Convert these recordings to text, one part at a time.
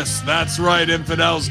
That's right, infidels.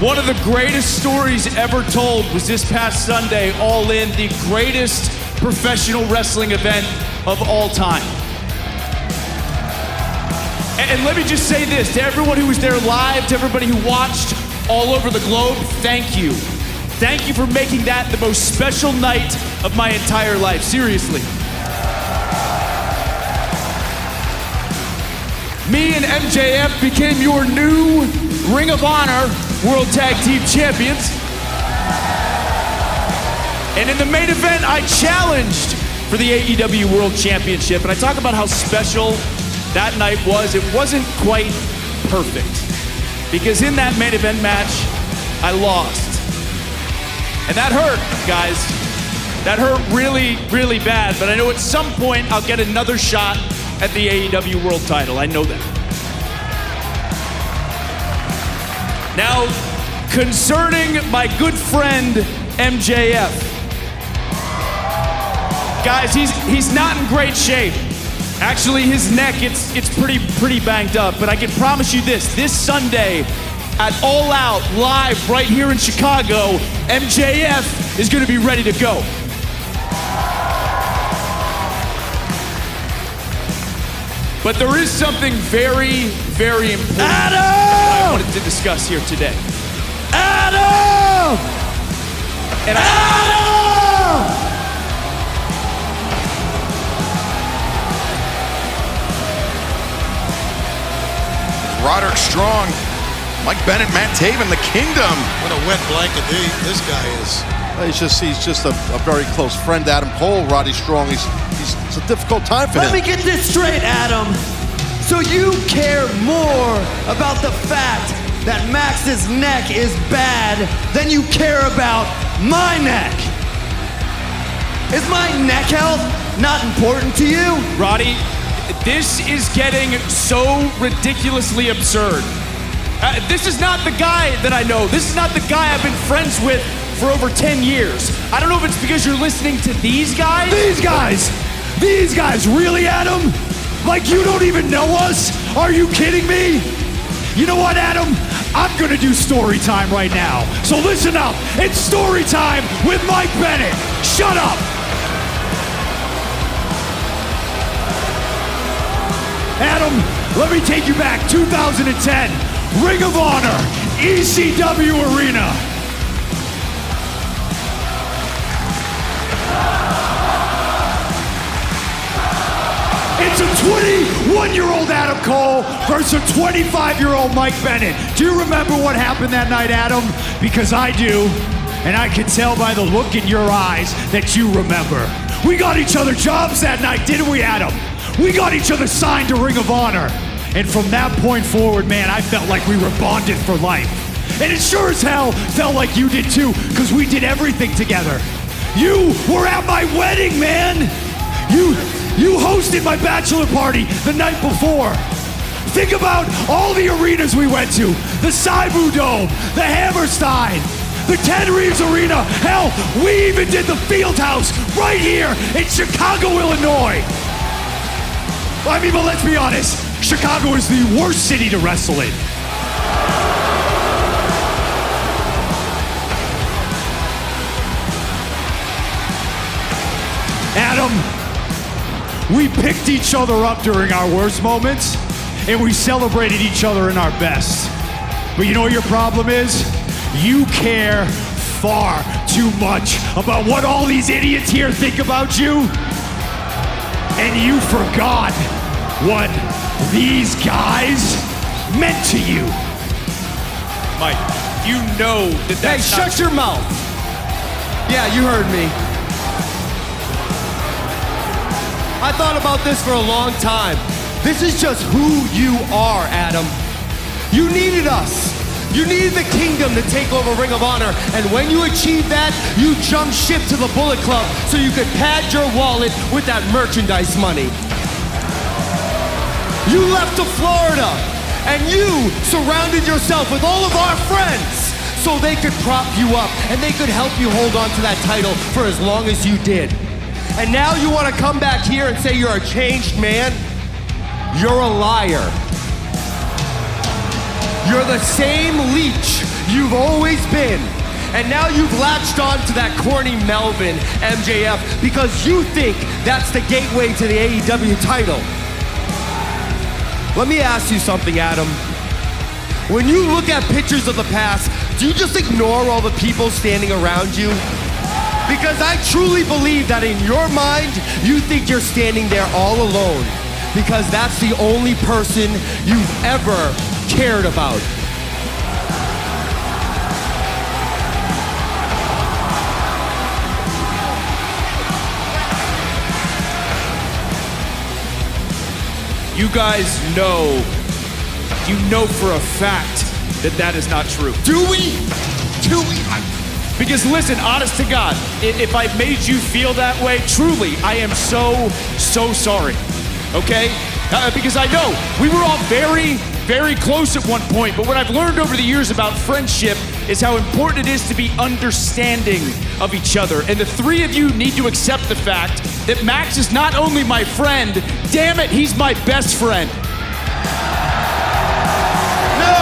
one of the greatest stories ever told was this past Sunday, All In, the greatest professional wrestling event of all time. And, let me just say this to everyone who was there live, to everybody who watched all over the globe, thank you. Thank you for making that the most special night of my entire life. Seriously. Me and MJF became your new Ring of Honor World Tag Team Champions. And in the main event, I challenged for the AEW World Championship. And I talk about how special that night was. It wasn't quite perfect. Because in that main event match, I lost. And that hurt, guys. That hurt really, really bad. But I know at some point I'll get another shot at the AEW World title. I know that. Now, concerning my good friend MJF. Guys, he's he's not in great shape. Actually, his neck it's it's pretty pretty banged up, but I can promise you this, this Sunday at All Out live right here in Chicago, MJF is going to be ready to go. But there is something very, very important I wanted to discuss here today. Adam! And Adam! Roderick Strong, Mike Bennett, Matt Taven, the Kingdom. What a wet blanket he- this guy is. He's just he's just a, a very close friend, to Adam Cole. Roddy Strong. He's, he's it's a difficult time for Let him. Let me get this straight, Adam. So you care more about the fact that Max's neck is bad than you care about my neck? Is my neck health not important to you? Roddy, this is getting so ridiculously absurd. Uh, this is not the guy that I know. This is not the guy I've been friends with for over 10 years. I don't know if it's because you're listening to these guys. These guys! These guys, really, Adam? Like you don't even know us? Are you kidding me? You know what, Adam? I'm gonna do story time right now. So listen up. It's story time with Mike Bennett. Shut up. Adam, let me take you back 2010. Ring of Honor, ECW Arena. 21 year old Adam Cole versus 25 year old Mike Bennett. Do you remember what happened that night, Adam? Because I do, and I can tell by the look in your eyes that you remember. We got each other jobs that night, didn't we, Adam? We got each other signed to Ring of Honor. And from that point forward, man, I felt like we were bonded for life. And it sure as hell felt like you did too, because we did everything together. You were at my wedding, man! You you hosted my bachelor party the night before. Think about all the arenas we went to. The Seibu Dome, the Hammerstein, the Ted Reeves Arena. Hell, we even did the Field House right here in Chicago, Illinois. I mean, but let's be honest, Chicago is the worst city to wrestle in. Adam, we picked each other up during our worst moments, and we celebrated each other in our best. But you know what your problem is? You care far too much about what all these idiots here think about you. And you forgot what these guys meant to you. Mike, you know that that's. Hey, shut your mouth. Yeah, you heard me. I thought about this for a long time. This is just who you are, Adam. You needed us. You needed the kingdom to take over Ring of Honor, and when you achieved that, you jumped ship to the Bullet Club so you could pad your wallet with that merchandise money. You left to Florida, and you surrounded yourself with all of our friends so they could prop you up and they could help you hold on to that title for as long as you did. And now you want to come back here and say you're a changed man? You're a liar. You're the same leech you've always been. And now you've latched on to that corny Melvin MJF because you think that's the gateway to the AEW title. Let me ask you something, Adam. When you look at pictures of the past, do you just ignore all the people standing around you? Because I truly believe that in your mind, you think you're standing there all alone. Because that's the only person you've ever cared about. You guys know, you know for a fact that that is not true. Do we? Do we? Because listen, honest to God, if I made you feel that way, truly, I am so, so sorry. Okay? Uh, because I know we were all very, very close at one point, but what I've learned over the years about friendship is how important it is to be understanding of each other. And the three of you need to accept the fact that Max is not only my friend, damn it, he's my best friend. No!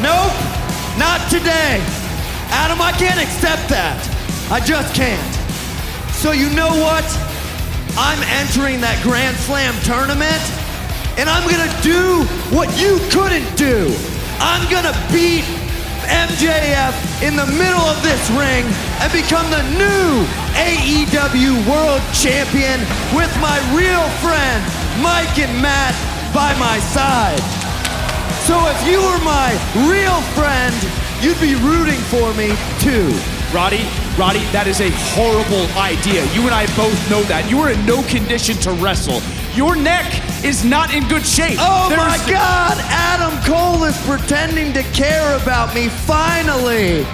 Nope! Not today! Adam, I can't accept that. I just can't. So, you know what? I'm entering that Grand Slam tournament, and I'm gonna do what you couldn't do. I'm gonna beat MJF in the middle of this ring and become the new AEW World Champion with my real friend, Mike and Matt, by my side. So if you were my real friend, you'd be rooting for me too. Roddy, Roddy, that is a horrible idea. You and I both know that. You are in no condition to wrestle. Your neck is not in good shape. Oh my God! Adam Cole is pretending to care about me finally.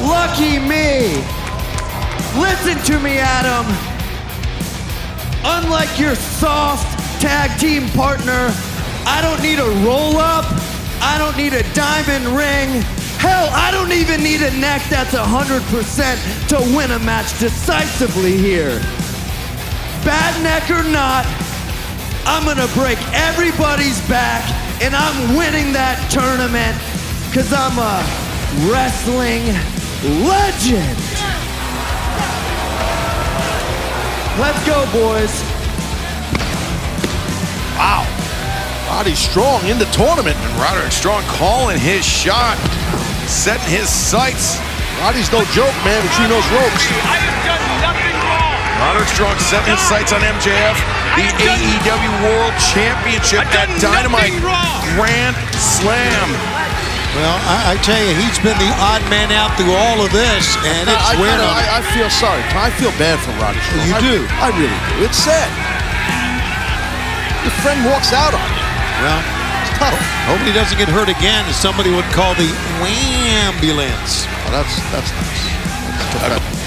Lucky me. Listen to me, Adam. Unlike your soft tag team partner, I don't need a roll up. I don't need a diamond ring. Hell, I don't even need a neck that's 100% to win a match decisively here. Bad neck or not, I'm gonna break everybody's back and I'm winning that tournament because I'm a wrestling legend. Let's go, boys. Wow. Roddy Strong in the tournament. And Roderick Strong calling his shot, setting his sights. Roddy's no joke, man, but she knows ropes. I have done nothing wrong. Roderick Strong setting his sights on MJF. The AEW World Championship at Dynamite Grand Slam. Well, I, I tell you, he's been the odd man out through all of this, and it's I, weird. kinda- on him. I, I feel sorry. I feel bad for Roddy Strong. You I- do. I really do. It's sad. Your friend walks out on you. Well, It's tough. hope he doesn't get hurt again, somebody would call the ambulance. Oh, that's that's nice. That's uh,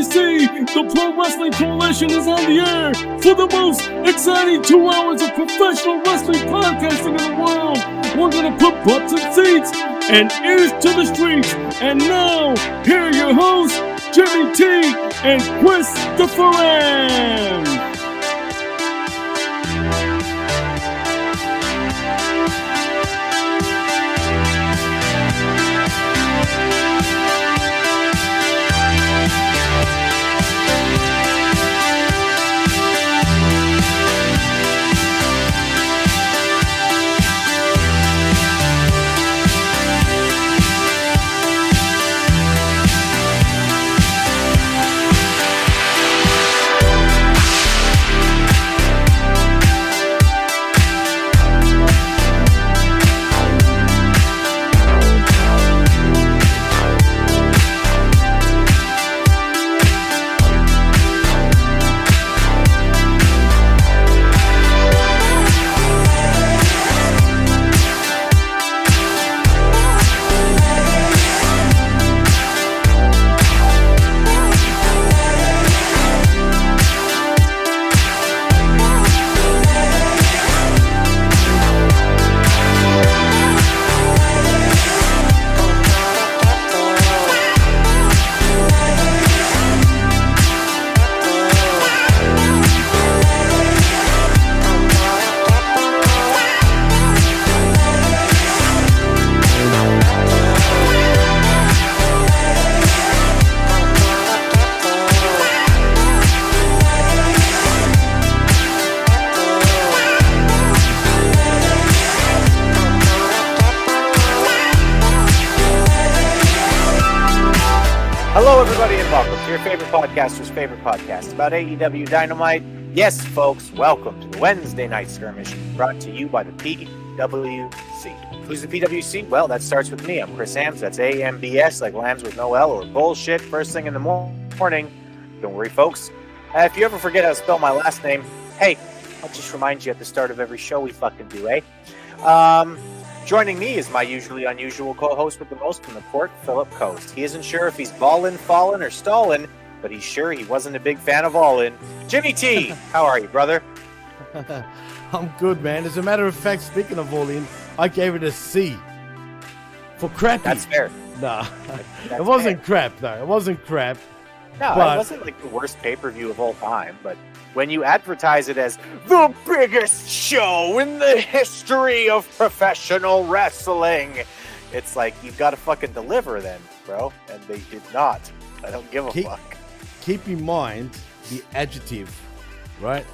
PWC, the Pro Wrestling Coalition, is on the air for the most exciting two hours of professional wrestling podcasting in the world. We're gonna put butts in seats and ears to the streets. And now, here are your hosts, Jimmy T and Christopher M. favorite podcast about AEW Dynamite. Yes, folks, welcome to the Wednesday Night Skirmish brought to you by the PWC. Who's the PWC? Well, that starts with me. I'm Chris Ambs. That's AMBS, like lambs with no L or bullshit, first thing in the morning. Don't worry, folks. Uh, if you ever forget how to spell my last name, hey, I'll just remind you at the start of every show we fucking do, eh? Um, Joining me is my usually unusual co-host with the most from the port, Philip Coast. He isn't sure if he's ballin', fallin', or stallin', but he's sure he wasn't a big fan of all in. Jimmy T, how are you, brother? I'm good, man. As a matter of fact, speaking of all in, I gave it a C. For crappy. That's fair. Nah. That's it wasn't crap, though. It wasn't crap. No, But- it wasn't like the worst pay-per-view of all time, but when you advertise it as the biggest show in the history of professional wrestling, it's like you've got to fucking deliver then, bro. And they did not. I don't give a Keep, fuck. Keep in mind the adjective, right?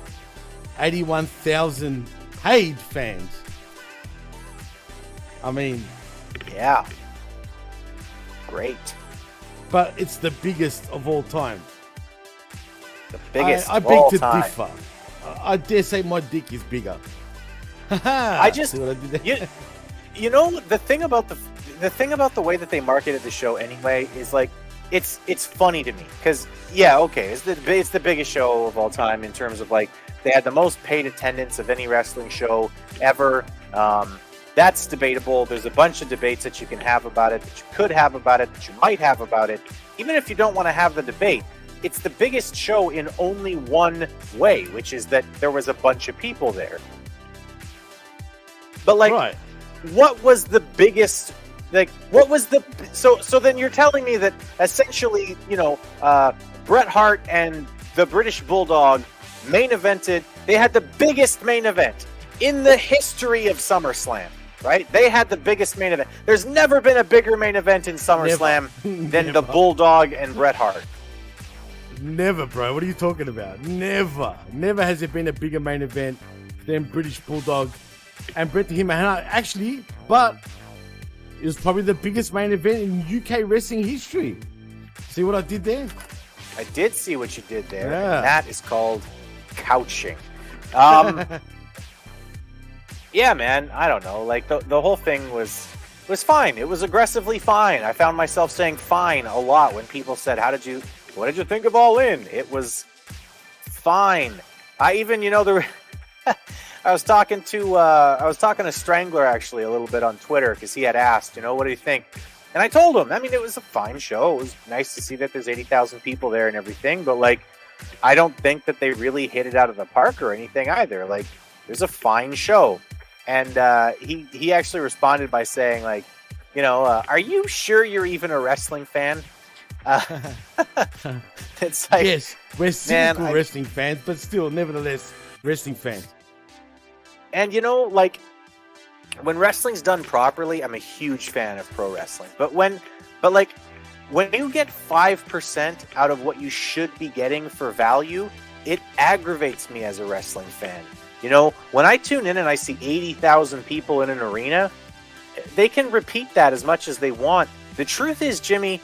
81,000 paid fans. I mean, Yeah. Great. but it's the biggest of all time. The biggest I, I of beg all to time. differ. I, I dare say my dick is bigger. I just See what I you, you know the thing about the the thing about the way that they marketed the show anyway is like it's it's funny to me because yeah, okay, it's the it's the biggest show of all time in terms of like they had the most paid attendance of any wrestling show ever. Um, that's debatable. There's a bunch of debates that you can have about it, that you could have about it, that you might have about it. Even if you don't want to have the debate, it's the biggest show in only one way, which is that there was a bunch of people there. But like, what was the biggest? Like, what was the? So, so then you're telling me that essentially, you know, uh, Bret Hart and the British Bulldog main evented. They had the biggest main event in the history of SummerSlam. Right? They had the biggest main event. There's never been a bigger main event in SummerSlam than the Bulldog and Bret Hart. Never, bro. What are you talking about? Never. Never has there been a bigger main event than British Bulldog and Bret the Hitman Actually, but it was probably the biggest main event in UK wrestling history. See what I did there? I did see what you did there. Yeah. And that is called couching. Um, yeah, man. I don't know. Like the the whole thing was was fine. It was aggressively fine. I found myself saying "fine" a lot when people said, "How did you? What did you think of All In?" It was fine. I even, you know, the. I was talking to uh, I was talking to Strangler actually a little bit on Twitter because he had asked, you know, what do you think? And I told him, I mean, it was a fine show. It was nice to see that there's eighty thousand people there and everything, but like, I don't think that they really hit it out of the park or anything either. Like, was a fine show, and uh, he he actually responded by saying like, you know, uh, are you sure you're even a wrestling fan? Uh, it's like, yes, we're man, cynical I- wrestling fans, but still, nevertheless, wrestling fans. And you know, like when wrestling's done properly, I'm a huge fan of pro wrestling. But when but like when you get 5% out of what you should be getting for value, it aggravates me as a wrestling fan. You know, when I tune in and I see 80,000 people in an arena, they can repeat that as much as they want. The truth is, Jimmy,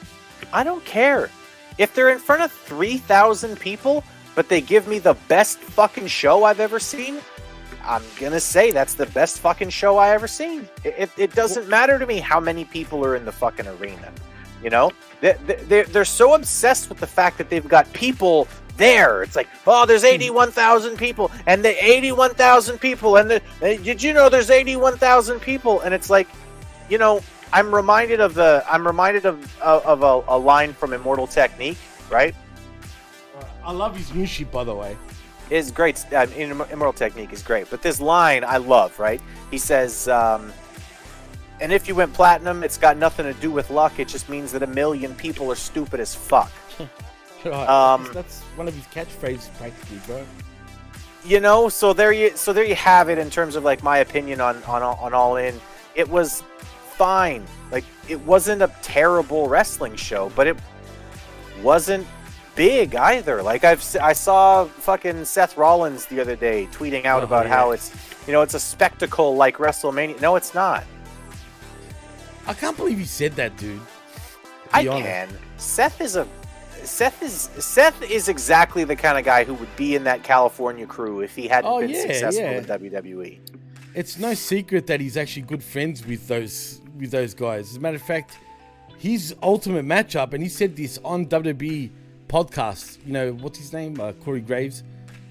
I don't care. If they're in front of 3,000 people, but they give me the best fucking show I've ever seen, I'm gonna say that's the best fucking show I ever seen. It, it, it doesn't matter to me how many people are in the fucking arena. You know, they, they, they're so obsessed with the fact that they've got people there. It's like, oh, there's 81,000 people, and the 81,000 people, and the, eh, did you know there's 81,000 people? And it's like, you know, I'm reminded of the, I'm reminded of of, of a, a line from Immortal Technique, right? I love his new by the way. Is great. Uh, Immortal Technique is great, but this line I love. Right? He says, um, "And if you went platinum, it's got nothing to do with luck. It just means that a million people are stupid as fuck." Right. Um, that's one of his catchphrases, practically, bro. you know, so there you, so there you have it in terms of like my opinion on on on All In. It was fine. Like it wasn't a terrible wrestling show, but it wasn't big either. Like I've I saw fucking Seth Rollins the other day tweeting out Oh, about yeah. how it's you know it's a spectacle like WrestleMania. No, it's not. I can't believe you said that, dude. I honest. can. Seth is a Seth is Seth is exactly the kind of guy who would be in that California crew if he hadn't Oh, been yeah, successful yeah. in. WWE. It's no secret that he's actually good friends with those with those guys. As a matter of fact, his ultimate matchup, and he said this on WWE podcast. You know what's his name? Uh, Corey Graves.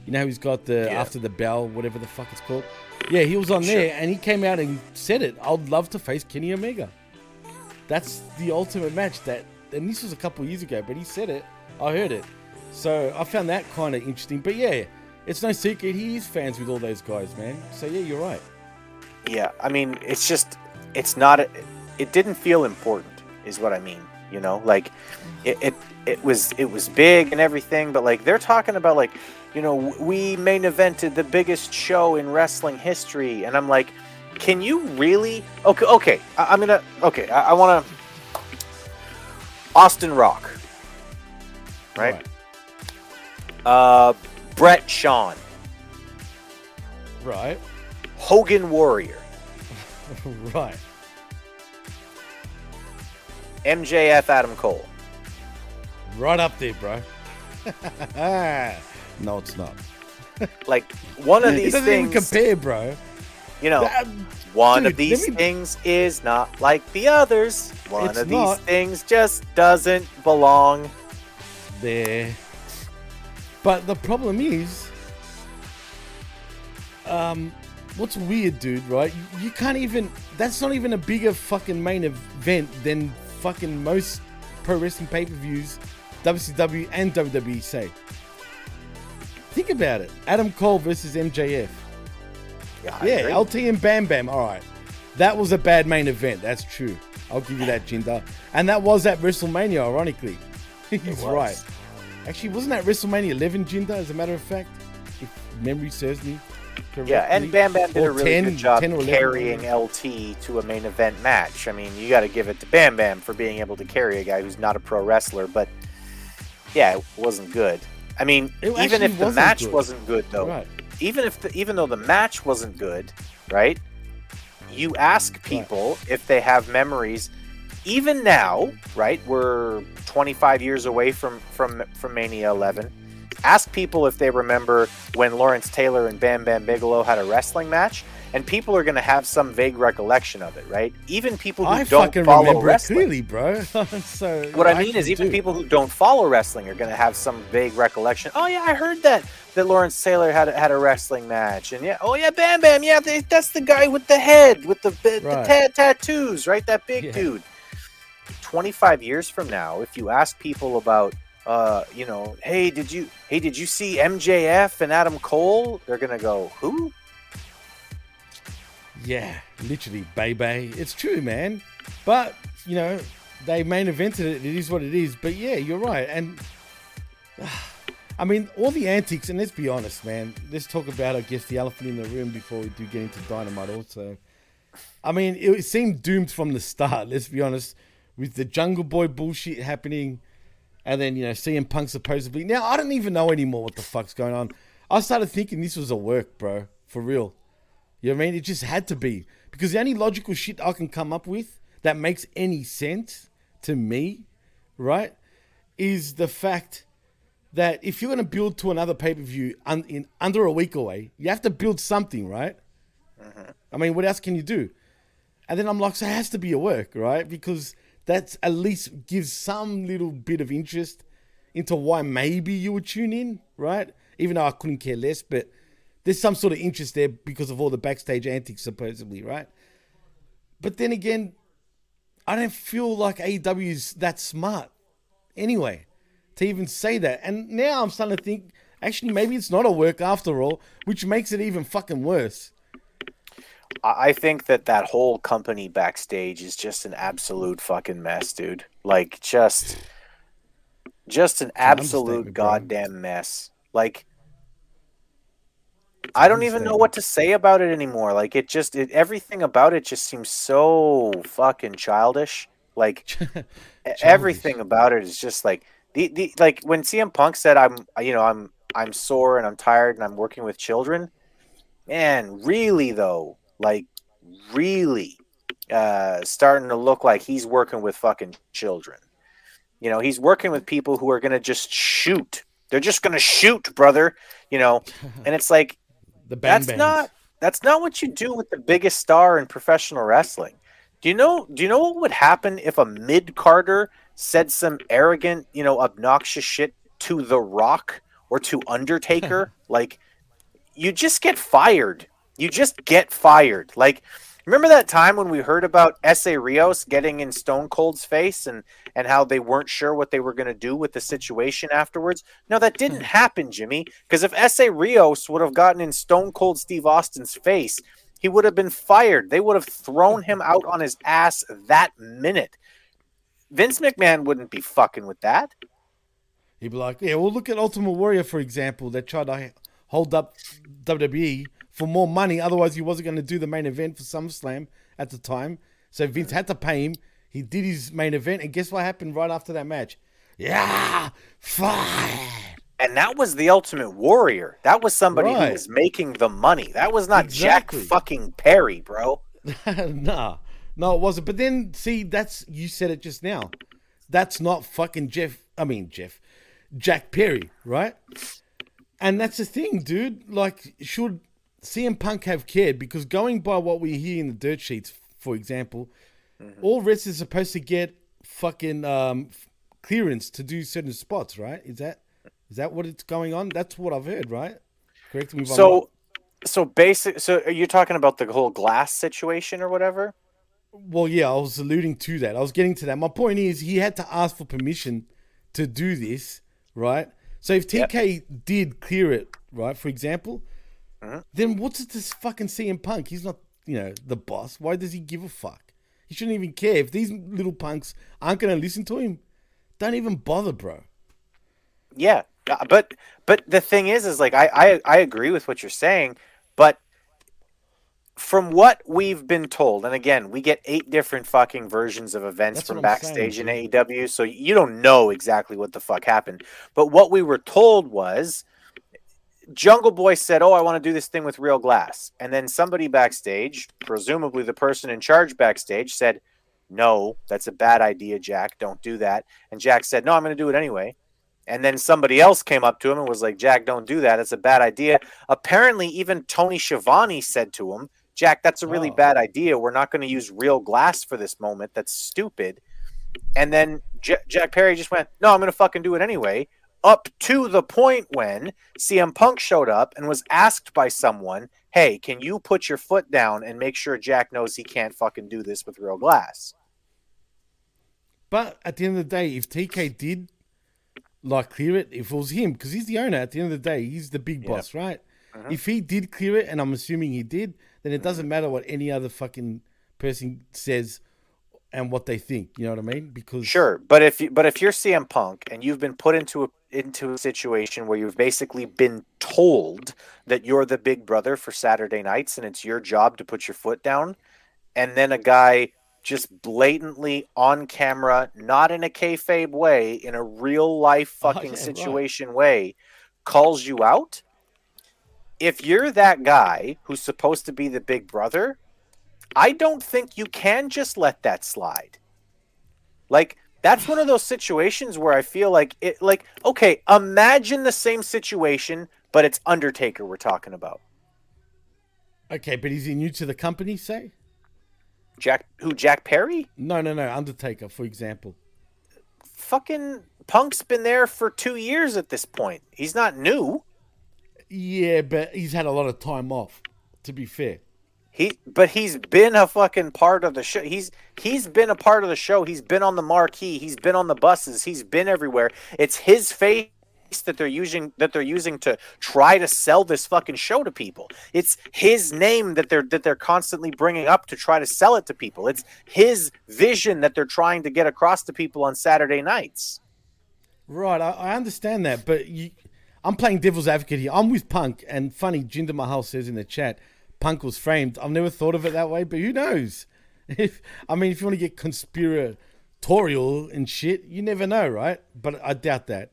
You know he's got the Yeah. after the bell, whatever the fuck it's called. Yeah, he was on Sure. there, and he came out and said it. I'd love to face Kenny Omega. That's the ultimate match. That and this was a couple years ago, but he said it. I heard it, so I found that kind of interesting. But yeah, it's no secret he is fans with all those guys, man. So yeah, you're right. Yeah, I mean, it's just, it's not, a, it didn't feel important, is what I mean. You know, like, it, it, it was, it was big and everything, but like, they're talking about like, you know, we main evented the biggest show in wrestling history, and I'm like, can you really? Okay, okay, I, I'm gonna, okay, I, I want to, Austin Rock, right? Uh, Bret Shawn, Right. Hogan Warrior. right. MJF Adam Cole. Right up there, bro. no, it's not. Like one of it these doesn't things. even compare, bro. you know, That- one dude, of these me- things is not like the others. One It's of not. these things just doesn't belong. there. But the problem is, um, what's weird, dude? Right? You, you can't even. That's not even a bigger fucking main event than fucking most pro wrestling pay per views, WCW and WWE say. Think about it. Adam Cole versus MJF. Yeah, I Yeah, agree. LT and Bam Bam. All right. That was a bad main event. That's true. I'll give you that, Jinder. And that was at WrestleMania, ironically. He's right. Actually, wasn't that WrestleMania 11, Jinder, as a matter of fact? If memory serves me correctly. Yeah, and Bam Bam did Or a really 10 good job 10 11. carrying LT to a main event match. I mean, you got to give it to Bam Bam for being able to carry a guy who's not a pro wrestler, but yeah, it wasn't good. I mean, It even if the match good. wasn't good though, Right. even if the, even though the match wasn't good, right? You ask people if they have memories even now, right? We're 25 years away from from from Mania 11. Ask people if they remember when Lawrence Taylor and Bam Bam Bigelow had a wrestling match, and people are going to have some vague recollection of it, right? Even people who I don't follow wrestling. clearly, bro. so What I mean is, even do. people who don't follow wrestling are going to have some vague recollection. Oh yeah, I heard that that Lawrence Taylor had a, had a wrestling match, and yeah, oh yeah, Bam Bam, yeah, they, that's the guy with the head with the the, the Right. ta- tattoos, right? That big Yeah. dude. Twenty five years from now, if you ask people about, uh, you know, hey, did you hey did you see MJF and Adam Cole? They're gonna go, who? Yeah, literally, baby. It's true, man. But, you know, they main evented it. It is what it is. But yeah, you're right. And I mean, all the antics, and let's be honest, man. Let's talk about, I guess, the elephant in the room before we do get into Dynamite also. I mean, it, it seemed doomed from the start, let's be honest, with the Jungle Boy bullshit happening. And then, you know, CM Punk supposedly. Now, I don't even know anymore what the fuck's going on. I started thinking this was a work, bro. For real. You know what I mean? It just had to be. Because the only logical shit I can come up with that makes any sense to me, right, is the fact that if you're going to build to another pay per view un- in under a week away, you have to build something, right? Mm-hmm. I mean, what else can you do? And then I'm like, so it has to be a work, right? Because that's at least gives some little bit of interest into why maybe you would tune in, right? Even though I couldn't care less, but there's some sort of interest there because of all the backstage antics, supposedly, right? But then again, I don't feel like AEW is that smart anyway to even say that. And now I'm starting to think, actually, maybe it's not a work after all, which makes it even fucking worse. I I think that that whole company backstage is just an absolute fucking mess, dude. Like just, just an absolute goddamn mess. Like, I don't even know what to say about it anymore. Like, it just, it, everything about it just seems so fucking childish. Like, e- everything about it is just like the, the like when CM Punk said, "I'm, you know, I'm, I'm sore and I'm tired and I'm working with children." Man, really though, like really uh, starting to look like he's working with fucking children. You know, he's working with people who are going to just shoot. They're just going to shoot, brother. You know, and it's like The bang that's bangs. not that's not what you do with the biggest star in professional wrestling. Do you know? Do you know what would happen if a mid carder said some arrogant, you know, obnoxious shit to The Rock or to Undertaker? like, you just get fired. You just get fired. Like, remember that time when we heard about Essa Rios getting in Stone Cold's face and and how they weren't sure what they were going to do with the situation afterwards? No, that didn't hmm. happen, Jimmy. Because if Essa Rios would have gotten in Stone Cold Steve Austin's face, he would have been fired. They would have thrown him hmm. out on his ass that minute. Vince McMahon wouldn't be fucking with that. He'd be like, yeah, well, look at Ultimate Warrior, for example, that tried to hold up WWE for more money. Otherwise, he wasn't going to do the main event for SummerSlam at the time. So Vince had to pay him. He did his main event. And guess what happened right after that match? Yeah, fire. And that was the Ultimate Warrior. That was somebody Right. who was making the money. That was not Exactly. Jack fucking Perry, bro. nah, no, it wasn't. But then, see, that's you said it just now. That's not fucking Jeff. I mean, Jeff, Jack Perry, right? And that's the thing, dude. Like, should CM Punk have cared because going by what we hear in the dirt sheets, for example, all wrestlers are supposed to get fucking um, clearance to do certain spots, right? Is that is that what it's going on? That's what I've heard, right? Correct me if I'm wrong. So, so basic. So, are you talking about the whole glass situation or whatever? Well, yeah, I was alluding to that. I was getting to that. My point is, he had to ask for permission to do this, right? So if TK did clear it, right, for example, then what's it this fucking CM Punk? He's not, you know, the boss. Why does he give a fuck? He shouldn't even care. If these little punks aren't going to listen to him, don't even bother, bro. Yeah, uh, but but the thing is, is like I I, I agree with what you're saying, but from what we've been told, and again, we get eight different fucking versions of events That's from I'm saying, backstage in AEW, so you don't know exactly what the fuck happened. But what we were told was Jungle Boy said, "Oh, I want to do this thing with real glass," and then somebody backstage, presumably the person in charge backstage, said, "No, that's a bad idea, Jack. Don't do that." And Jack said, "No, I'm going to do it anyway." And then somebody else came up to him and was like, Jack, don't do that. It's a bad idea. Apparently, even Tony Schiavone said to him, Jack, that's a really oh. bad idea. We're not going to use real glass for this moment. That's stupid. And then J- Jack Perry just went, No, I'm going to fucking do it anyway. Up to the point when CM Punk showed up and was asked by someone, Hey, can you put your foot down and make sure Jack knows he can't fucking do this with real glass? But at the end of the day, if TK did like clear it, if it was him, because he's the owner, at the end of the day, he's the big boss, right? Uh-huh. If he did clear it, and I'm assuming he did, then it doesn't uh-huh. matter what any other fucking person says and what they think. You know what I mean? Because Sure, but if you, but if you're CM Punk and you've been put into a into a situation where you've basically been told that you're the big brother for Saturday nights and it's your job to put your foot down, and then a guy just blatantly on camera, not in a kayfabe way, in a real life oh, fucking yeah, right. situation way, calls you out. If you're that guy who's supposed to be the big brother, I don't think you can just let that slide. Like that's one of those situations where I feel like it like okay, imagine the same situation but it's Undertaker we're talking about. okay, but is he new to the company? Say Jack who Jack Perry? no, no, no. Undertaker, for example. Fucking Punk's been there for 2 years at this point. He's not new. Yeah, but he's had a lot of time off. To be fair, He but he's been a fucking part of the show. He's he's been a part of the show. He's been on the marquee. He's been on the buses. He's been everywhere. It's his face that they're using that they're using to try to sell this fucking show to people. It's his name that they're that they're constantly bringing up to try to sell it to people. It's his vision that they're trying to get across to people on Saturday nights. Right, I, I understand that, but you, I'm playing devil's advocate here. I'm with Punk, and funny, Jinder Mahal says in the chat, Punk was framed. I've never thought of it that way, but who knows? If I mean, if you want to get conspiratorial and shit, you never know, right? But I doubt that.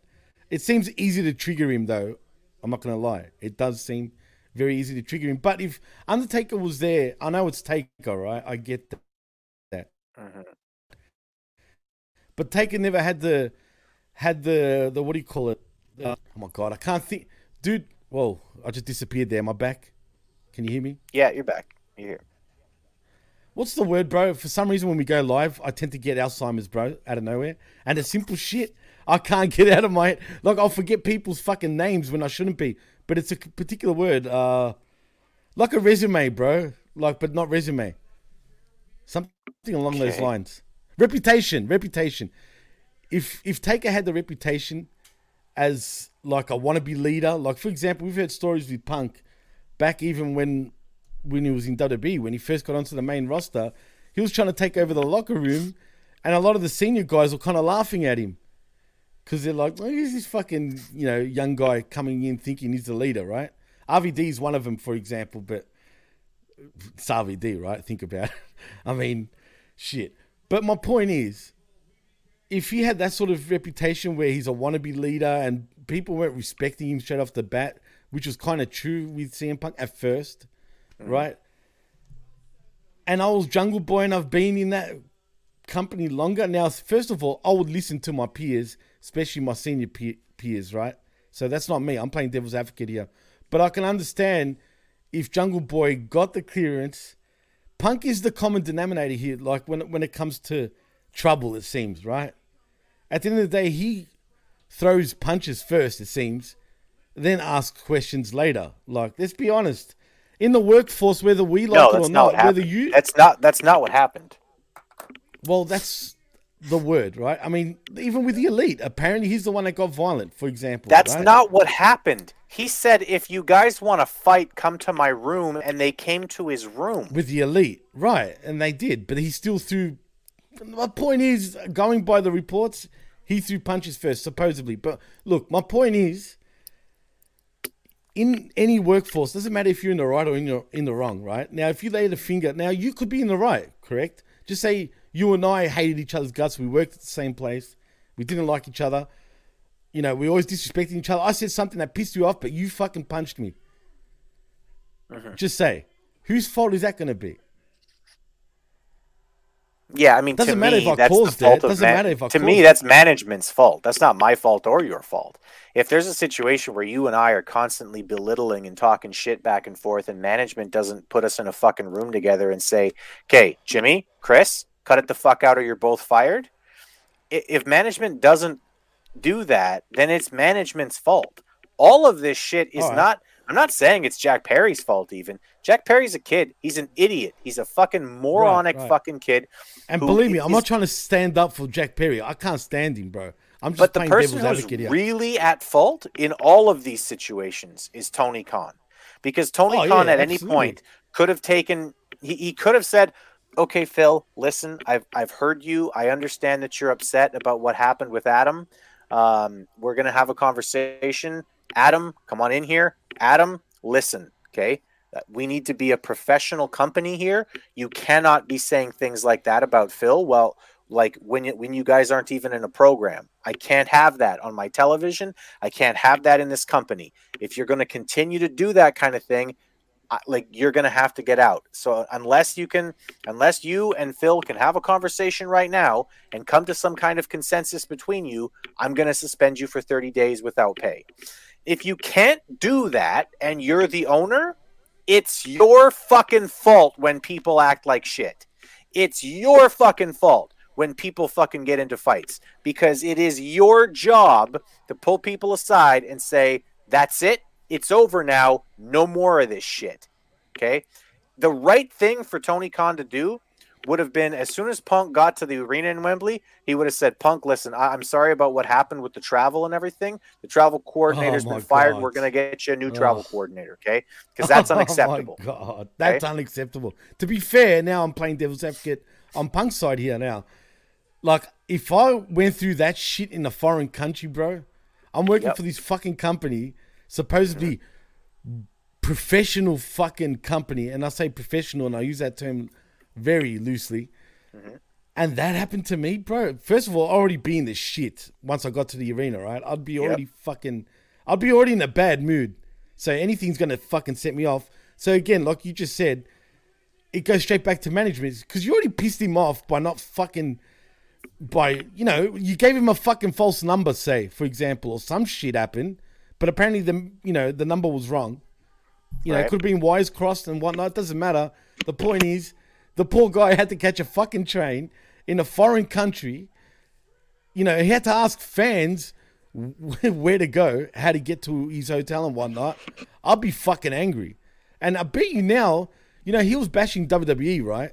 It seems easy to trigger him, though. I'm not gonna lie. It does seem very easy to trigger him. But if Undertaker was there, I know it's Taker, right? I get that. But Taker never had the had the the what do you call it? Uh, oh my god, I can't think, dude. Whoa, I just disappeared there. My back? Can you hear me? Yeah, you're back. You're here. What's the word, bro? For some reason, when we go live, I tend to get Alzheimer's, bro, out of nowhere, and it's simple shit. I can't get out of my head. Like I'll forget people's fucking names when I shouldn't be, but it's a particular word, uh, like a resume, bro. Like, but not resume. Something along those lines. Reputation, reputation. If if Taker had the reputation as like a wannabe leader, like for example, we've heard stories with Punk back even when when he was in WWE, when he first got onto the main roster, he was trying to take over the locker room, and a lot of the senior guys were kind of laughing at him because they're like, oh, "Who's this fucking you know young guy coming in thinking he's the leader?" Right? RVD is one of them, for example, but it's RVD, right? Think about it. I mean, shit. But my point is, if he had that sort of reputation where he's a wannabe leader and people weren't respecting him straight off the bat, which was kind of true with CM Punk at 1st right? And I was Jungle Boy and I've been in that company longer. Now, first of all, I would listen to my peers, especially my senior pe- peers, right? So that's not me. I'm playing devil's advocate here. But I can understand if Jungle Boy got the clearance, Punk is the common denominator here. Like when when it comes to trouble, it seems right. At the end of the day, he throws punches first. It seems, then ask questions later. Like let's be honest, in the workforce, whether we like no, it or not not, whether you That's not that's not what happened. well, that's the word, right? I mean, even with the elite, apparently he's the one that got violent. For example, That's right? not what happened. He said, "If you guys want to fight, come to my room," and they came to his room. with the elite, right? And they did, but he still threw. My point is, going by the reports, he threw punches first, supposedly. But look, my point is, in any workforce, doesn't matter if you're in the right or in the in the wrong, right? Now, if you lay the finger, now you could be in the right, correct? Just say you and I hated each other's guts. We worked at the same place. We didn't like each other. You know, we always disrespecting each other. I said something that pissed you off, but you fucking punched me. Just say, whose fault is that going to be? Yeah, I mean, Doesn't to matter me, if that's the fault of Doesn't man- matter if to me, that's management's fault. That's not my fault or your fault. If there's a situation where you and I are constantly belittling and talking shit back and forth, and management doesn't put us in a fucking room together and say, "Okay, Jimmy, Chris, cut it the fuck out, or you're both fired." If management doesn't do that, then it's management's fault. All of this shit is right. not. I'm not saying it's Jack Perry's fault. Even Jack Perry's a kid. He's an idiot. He's a fucking moronic right. fucking kid. And believe me, I'm not trying to stand up for Jack Perry. I can't stand him, bro. I'm just But the person who's here. really at fault in all of these situations is Tony Khan. Because Tony Oh, Khan yeah, at any absolutely. point could have taken he, he could have said, Okay, Phil, listen, I've I've heard you. I understand that you're upset about what happened with Adam. Um, we're gonna have a conversation. Adam, come on in here. Adam, listen, okay? Uh, We need to be a professional company here. You cannot be saying things like that about Phil. Well, like when you, when you guys aren't even in a program. I can't have that on my television. I can't have that in this company. If you're going to continue to do that kind of thing, I- like you're going to have to get out. So unless you can unless you and Phil can have a conversation right now and come to some kind of consensus between you, I'm going to suspend you for 30 days without pay. If you can't do that and you're the owner, it's your fucking fault when people act like shit. It's your fucking fault when people fucking get into fights because it is your job to pull people aside and say, that's it. It's over now. No more of this shit. Okay. The right thing for Tony Khan to do would have been as soon as Punk got to the arena in Wembley, he would have said, Punk, listen, I- I'm sorry about what happened with the travel and everything. The travel coordinator's Oh, been fired. God. We're going to get you a new travel Ugh. coordinator. Okay. Because that's Oh unacceptable. God, that's Okay? unacceptable. To be fair, now I'm playing devil's advocate on Punk's side here now. Like, if I went through that shit in a foreign country, bro, I'm working Yep. for this fucking company, supposedly mm-hmm. professional fucking company, and I say professional, and I use that term very loosely. Mm-hmm. And that happened to me, bro. First of all, already be in the shit once I got to the arena, right? I'd be already fucking, I'd be already in a bad mood. So anything's gonna fucking set me off. So again, like you just said, it goes straight back to management because you already pissed him off by not fucking, by you know, you gave him a fucking false number, say for example, or some shit happened, but apparently the you know the number was wrong. You know, it could have been wires crossed and whatnot. It doesn't matter. The point is, the poor guy had to catch a fucking train in a foreign country. You know, he had to ask fans where to go, how to get to his hotel and whatnot. I'd be fucking angry. And I bet you now, you know, he was bashing WWE, right?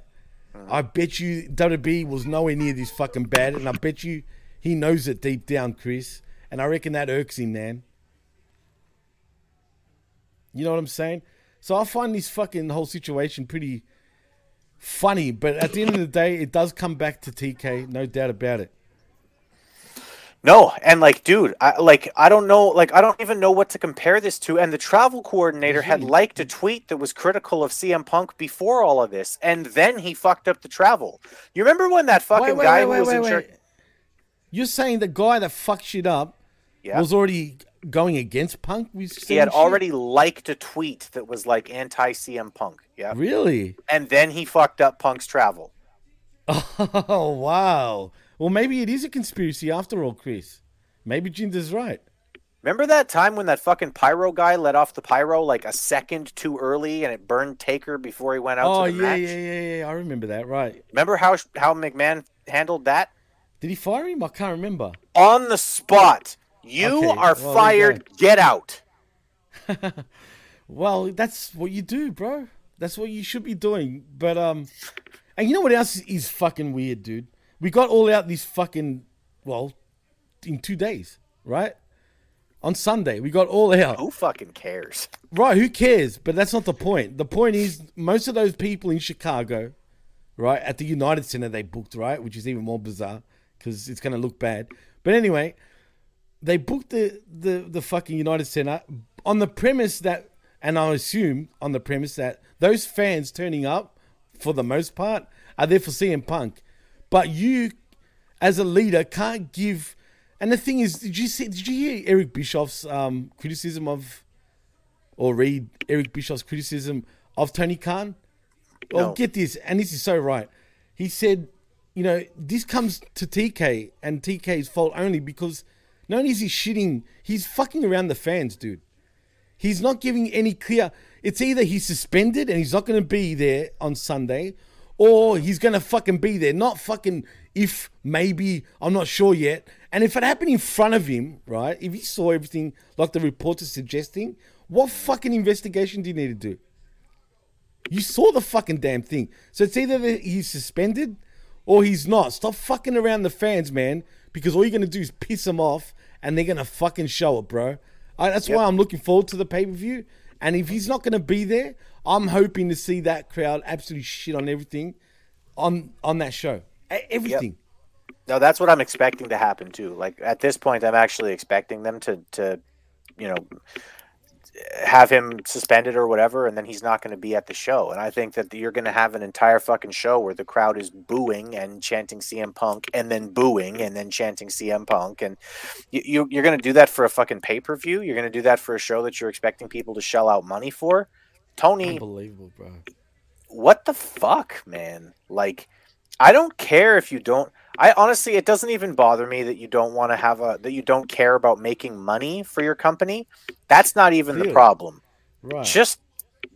Uh-huh. I bet you WWE was nowhere near this fucking bad, and I bet you he knows it deep down, Chris. And I reckon that irks him, man. You know what I'm saying? So I find this fucking whole situation pretty funny, but at the end of the day, it does come back to TK, no doubt about it. No, and like, dude, I, like, I don't know, like, I don't even know what to compare this to. And the travel coordinator had liked a tweet that was critical of CM Punk before all of this, and then he fucked up the travel. You remember when that fucking Wait, wait, guy wait, was in charge? You're saying the guy that fucked shit up Yeah. was already going against Punk? We He had shit? already liked a tweet that was like anti CM Punk. Yeah. Really? And then he fucked up Punk's travel. Oh wow. Well, maybe it is a conspiracy after all, Chris. Maybe Jinder's right. Remember that time when that fucking pyro guy let off the pyro like a second too early and it burned Taker before he went out Oh to the yeah, match? yeah, yeah, yeah. I remember that. Right. Remember how how McMahon handled that? Did he fire him? I can't remember. On the spot. You Okay, are well, fired. Get out. Well, that's what you do, bro. That's what you should be doing. But um, and you know what else is, fucking weird, dude? We got all out these fucking well, in two days, right? On Sunday, we got all out. Who fucking cares? Right, who cares? But that's not the point. The point is, most of those people in Chicago, right, at the United Center they booked, right, which is even more bizarre because it's going to look bad. But anyway, they booked the, the, the fucking United Center on the premise that, and I assume on the premise that those fans turning up, for the most part, are there for CM Punk. But you, as a leader, can't give. And the thing is, did you see? Did you hear Eric Bischoff's um, criticism of or read Eric Bischoff's criticism of Tony Khan. No. get this, and this is so right. He said, you know, this comes to TK and TK's fault only because not only is he shitting, he's fucking around the fans, dude. He's not giving any clear. It's either he's suspended and he's not going to be there on Sunday, or he's going to fucking be there. Not fucking if, maybe, I'm not sure yet. And if it happened in front of him, right? If he saw everything like the reports are suggesting, what fucking investigation do you need to do? You saw the fucking damn thing. So it's either he's suspended or he's not. Stop fucking around the fans, man, because all you're going to do is piss them off and they're going to fucking show it, bro. I, that's why I'm looking forward to the pay per view. And if he's not going to be there, I'm hoping to see that crowd absolutely shit on everything on on that show. Everything. No, that's what I'm expecting to happen too. Like at this point, I'm actually expecting them to, to, you know, have him suspended or whatever, and then he's not going to be at the show. And I think that you're going to have an entire fucking show where the crowd is booing and chanting CM Punk, and then booing and then chanting CM Punk, and you, you you're going to do that for a fucking pay per view. You're going to do that for a show that you're expecting people to shell out money for. Tony, Unbelievable, bro. what the fuck, man? Like, I don't care if you don't. I honestly, it doesn't even bother me that you don't want to have a that you don't care about making money for your company. That's not even the problem. Right. Just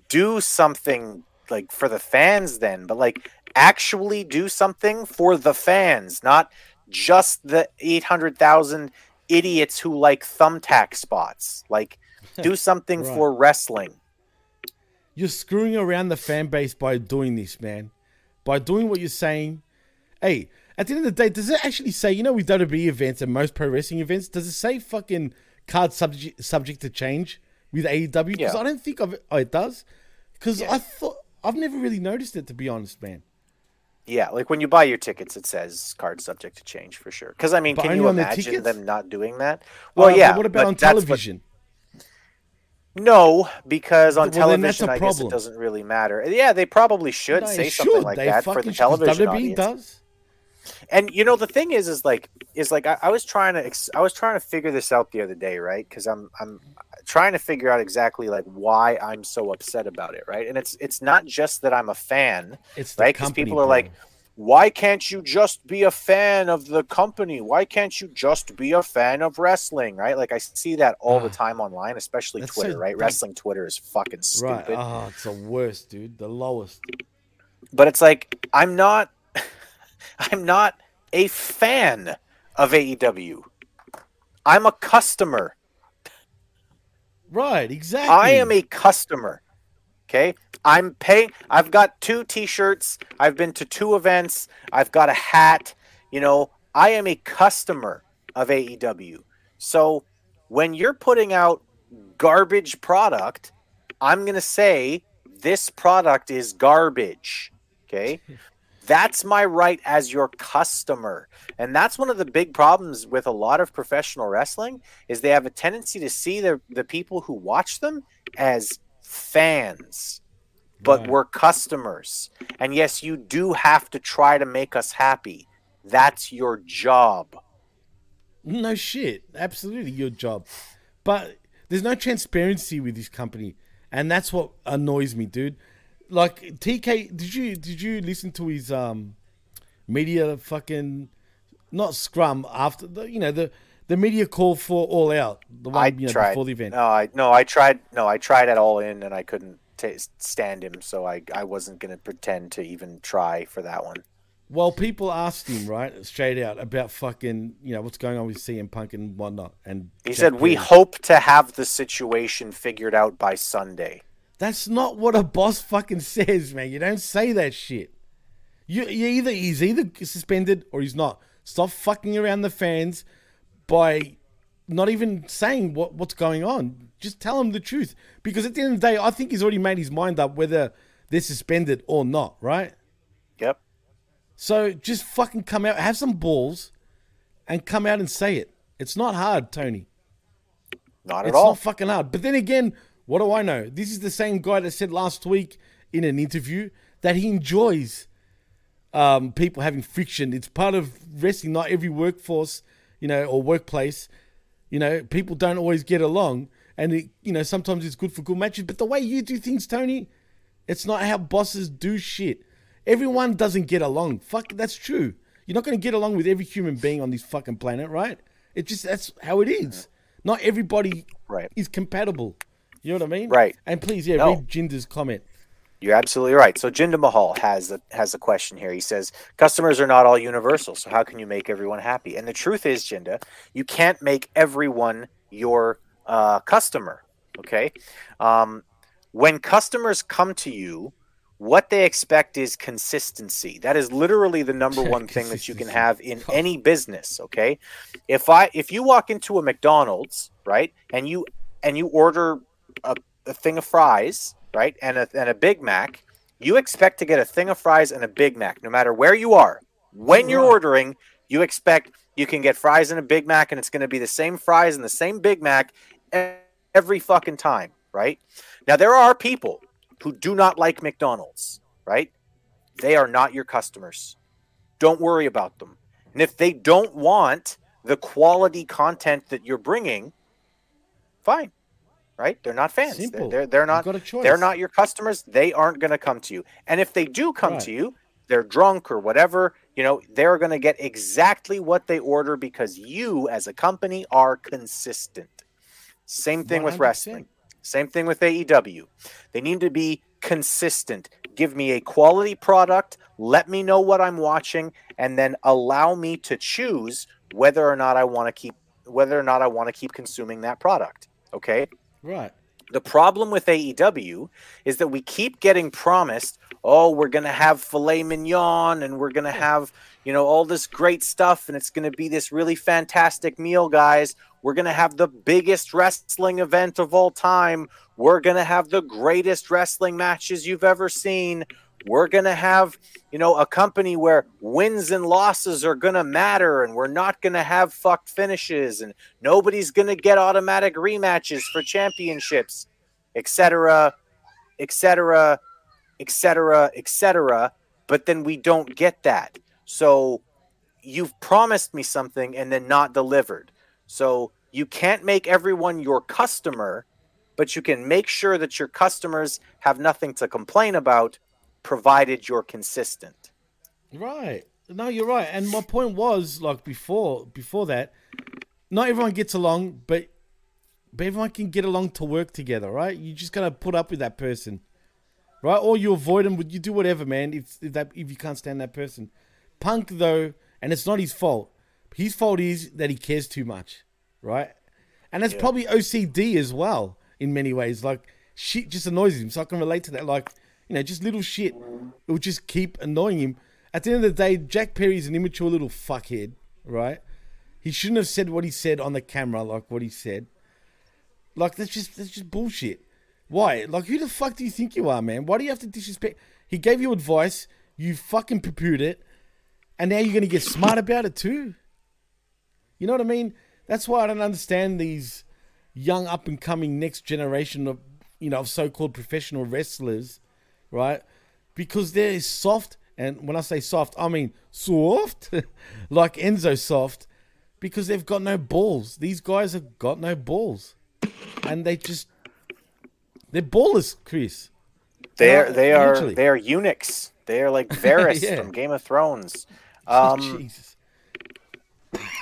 do something like for the fans, then. But like, actually do something for the fans, not just the eight hundred thousand idiots who like thumbtack spots. Like, do something Right. for wrestling. You're screwing around the fan base by doing this, man. By doing what you're saying. Hey, at the end of the day, does it actually say, you know, with WWE events and most pro wrestling events, does it say fucking card subject subject to change with AEW? Because Yeah. I don't think of it. Oh, it does? Because I thought, I've never really noticed it, to be honest, man. Yeah, like when you buy your tickets, it says card subject to change for sure. Because I mean, But can you imagine them not doing that? Well, Uh, yeah. what about on that's what- television? no, because on Well, television, I guess it doesn't really matter. Yeah, they probably should No, say it something like They that for the television WWE audience. does. And you know the thing is, is like, is like I, I was trying to, ex- I was trying to figure this out the other day, right? Because I'm, I'm trying to figure out exactly like why I'm so upset about it, right? And it's, it's not just that I'm a fan, It's right? Because people are bro. like, why can't you just be a fan of the company? Why can't you just be a fan of wrestling, right? Like I see that all the time online, especially Ah. So Twitter, right? dumb. Wrestling Twitter is fucking Right. stupid. Oh, it's the worst, dude. The lowest. but it's like I'm not I'm not a fan of AEW. I'm a customer. Right, exactly. I am a customer. Okay? I'm paying I've got two t-shirts, I've been to two events, I've got a hat, you know, I am a customer of AEW. So when you're putting out garbage product, I'm going to say this product is garbage. Okay? That's my right as your customer. And that's one of the big problems with a lot of professional wrestling is they have a tendency to see the, the people who watch them as fans. But Right. we're customers. And yes, you do have to try to make us happy. That's your job. No shit. Absolutely your job. But there's no transparency with this company. And that's what annoys me, dude. Like TK did you did you listen to his um media fucking not scrum after the you know the the media call for All Out, the one I you know, tried. before the event. No, I no, I tried. No, I tried at all in, and I couldn't ta stand him. So I I wasn't gonna pretend to even try for that one. Well, people asked him right straight out about fucking you know what's going on with CM Punk and whatnot, and He Jack said we hope to have the situation figured out by Sunday. That's not what a boss fucking says, man. You don't say that shit. You, you either he's either suspended or he's not. Stop fucking around the fans by not even saying what, what's going on. Just tell them the truth. Because at the end of the day, I think he's already made his mind up whether they're suspended or not, right? Yep. So just fucking come out, have some balls, and come out and say it. It's not hard, Tony. Not at it's all. It's not fucking hard. But then again, what do I know? This is the same guy that said last week in an interview that he enjoys um, people having friction. It's part of wrestling. Not every workforce, you know, or workplace, you know, people don't always get along, and it, you know, sometimes it's good for good matches. But the way you do things, Tony, it's not how bosses do shit. Everyone doesn't get along. Fuck, that's true. You're not going to get along with every human being on this fucking planet, right? It just that's how it is. Not everybody right. is compatible. You know what I mean? Right. And please, yeah, No. read Jinder's comment. You're absolutely right. So Jinder Mahal has a has a question here. He says customers are not all universal, so how can you make everyone happy? And the truth is, Jinder, you can't make everyone your uh, customer. Okay, um, when customers come to you, what they expect is consistency. That is literally the number one thing that you can have in any business. Okay, if I if you walk into a McDonald's, right, and you and you order a, a thing of fries, right, and a and a Big Mac, you expect to get a thing of fries and a Big Mac, no matter where you are. When you're ordering, you expect you can get fries and a Big Mac, and it's going to be the same fries and the same Big Mac every fucking time, right? Now there are people who do not like McDonald's, right? They are not your customers. Don't worry about them. And if they don't want the quality content that you're bringing, fine. Right? They're not fans. They're, they're, they're not got a choice. they're not your customers. They aren't going to come to you. And if they do come Right. to you, they're drunk or whatever, you know, they're going to get exactly what they order because you as a company are consistent. Same thing with 100%. wrestling. Same thing with AEW. They need to be consistent. Give me a quality product, let me know what I'm watching, and then allow me to choose whether or not I want to keep whether or not I want to keep consuming that product. Okay? Right. The problem with AEW is that we keep getting promised, oh, we're going to have filet mignon and we're going to have, you know, all this great stuff and it's going to be this really fantastic meal, guys. We're going to have the biggest wrestling event of all time. We're going to have the greatest wrestling matches you've ever seen. We're going to have, you know, a company where wins and losses are going to matter and we're not going to have fucked finishes and nobody's going to get automatic rematches for championships, etc., etc., etc., etc. But then we don't get that. So you've promised me something and then not delivered. So you can't make everyone your customer, but you can make sure that your customers have nothing to complain about provided you're consistent. Right. No, you're right. And my point was like before before that, not everyone gets along, but but everyone can get along to work together, right? You just gotta put up with that person, right? Or you avoid them. Would you do whatever, man. If, if that if you can't stand that person, Punk though, and it's not his fault. His fault is that he cares too much, right? And that's Yeah. probably OCD as well in many ways. Like shit just annoys him, so I can relate to that. Like you know, just little shit, it will just keep annoying him. At the end of the day, Jack Perry's an immature little fuckhead, right? He shouldn't have said what he said on the camera, like what he said. Like that's just that's just bullshit. Why? Like who the fuck do you think you are, man? Why do you have to disrespect? He gave you advice, you fucking poo-pooed it, and now you're gonna get smart about it too. You know what I mean? That's why I don't understand these young up and coming next generation of you know of so-called professional wrestlers, right? Because they're soft, and when I say soft, I mean soft, like Enzo soft, because they've got no balls. These guys have got no balls, and they just they're ballers, Chris. They're Uh, they are literally. they are eunuchs. They are like Varys Yeah. from Game of Thrones. Um, Jesus.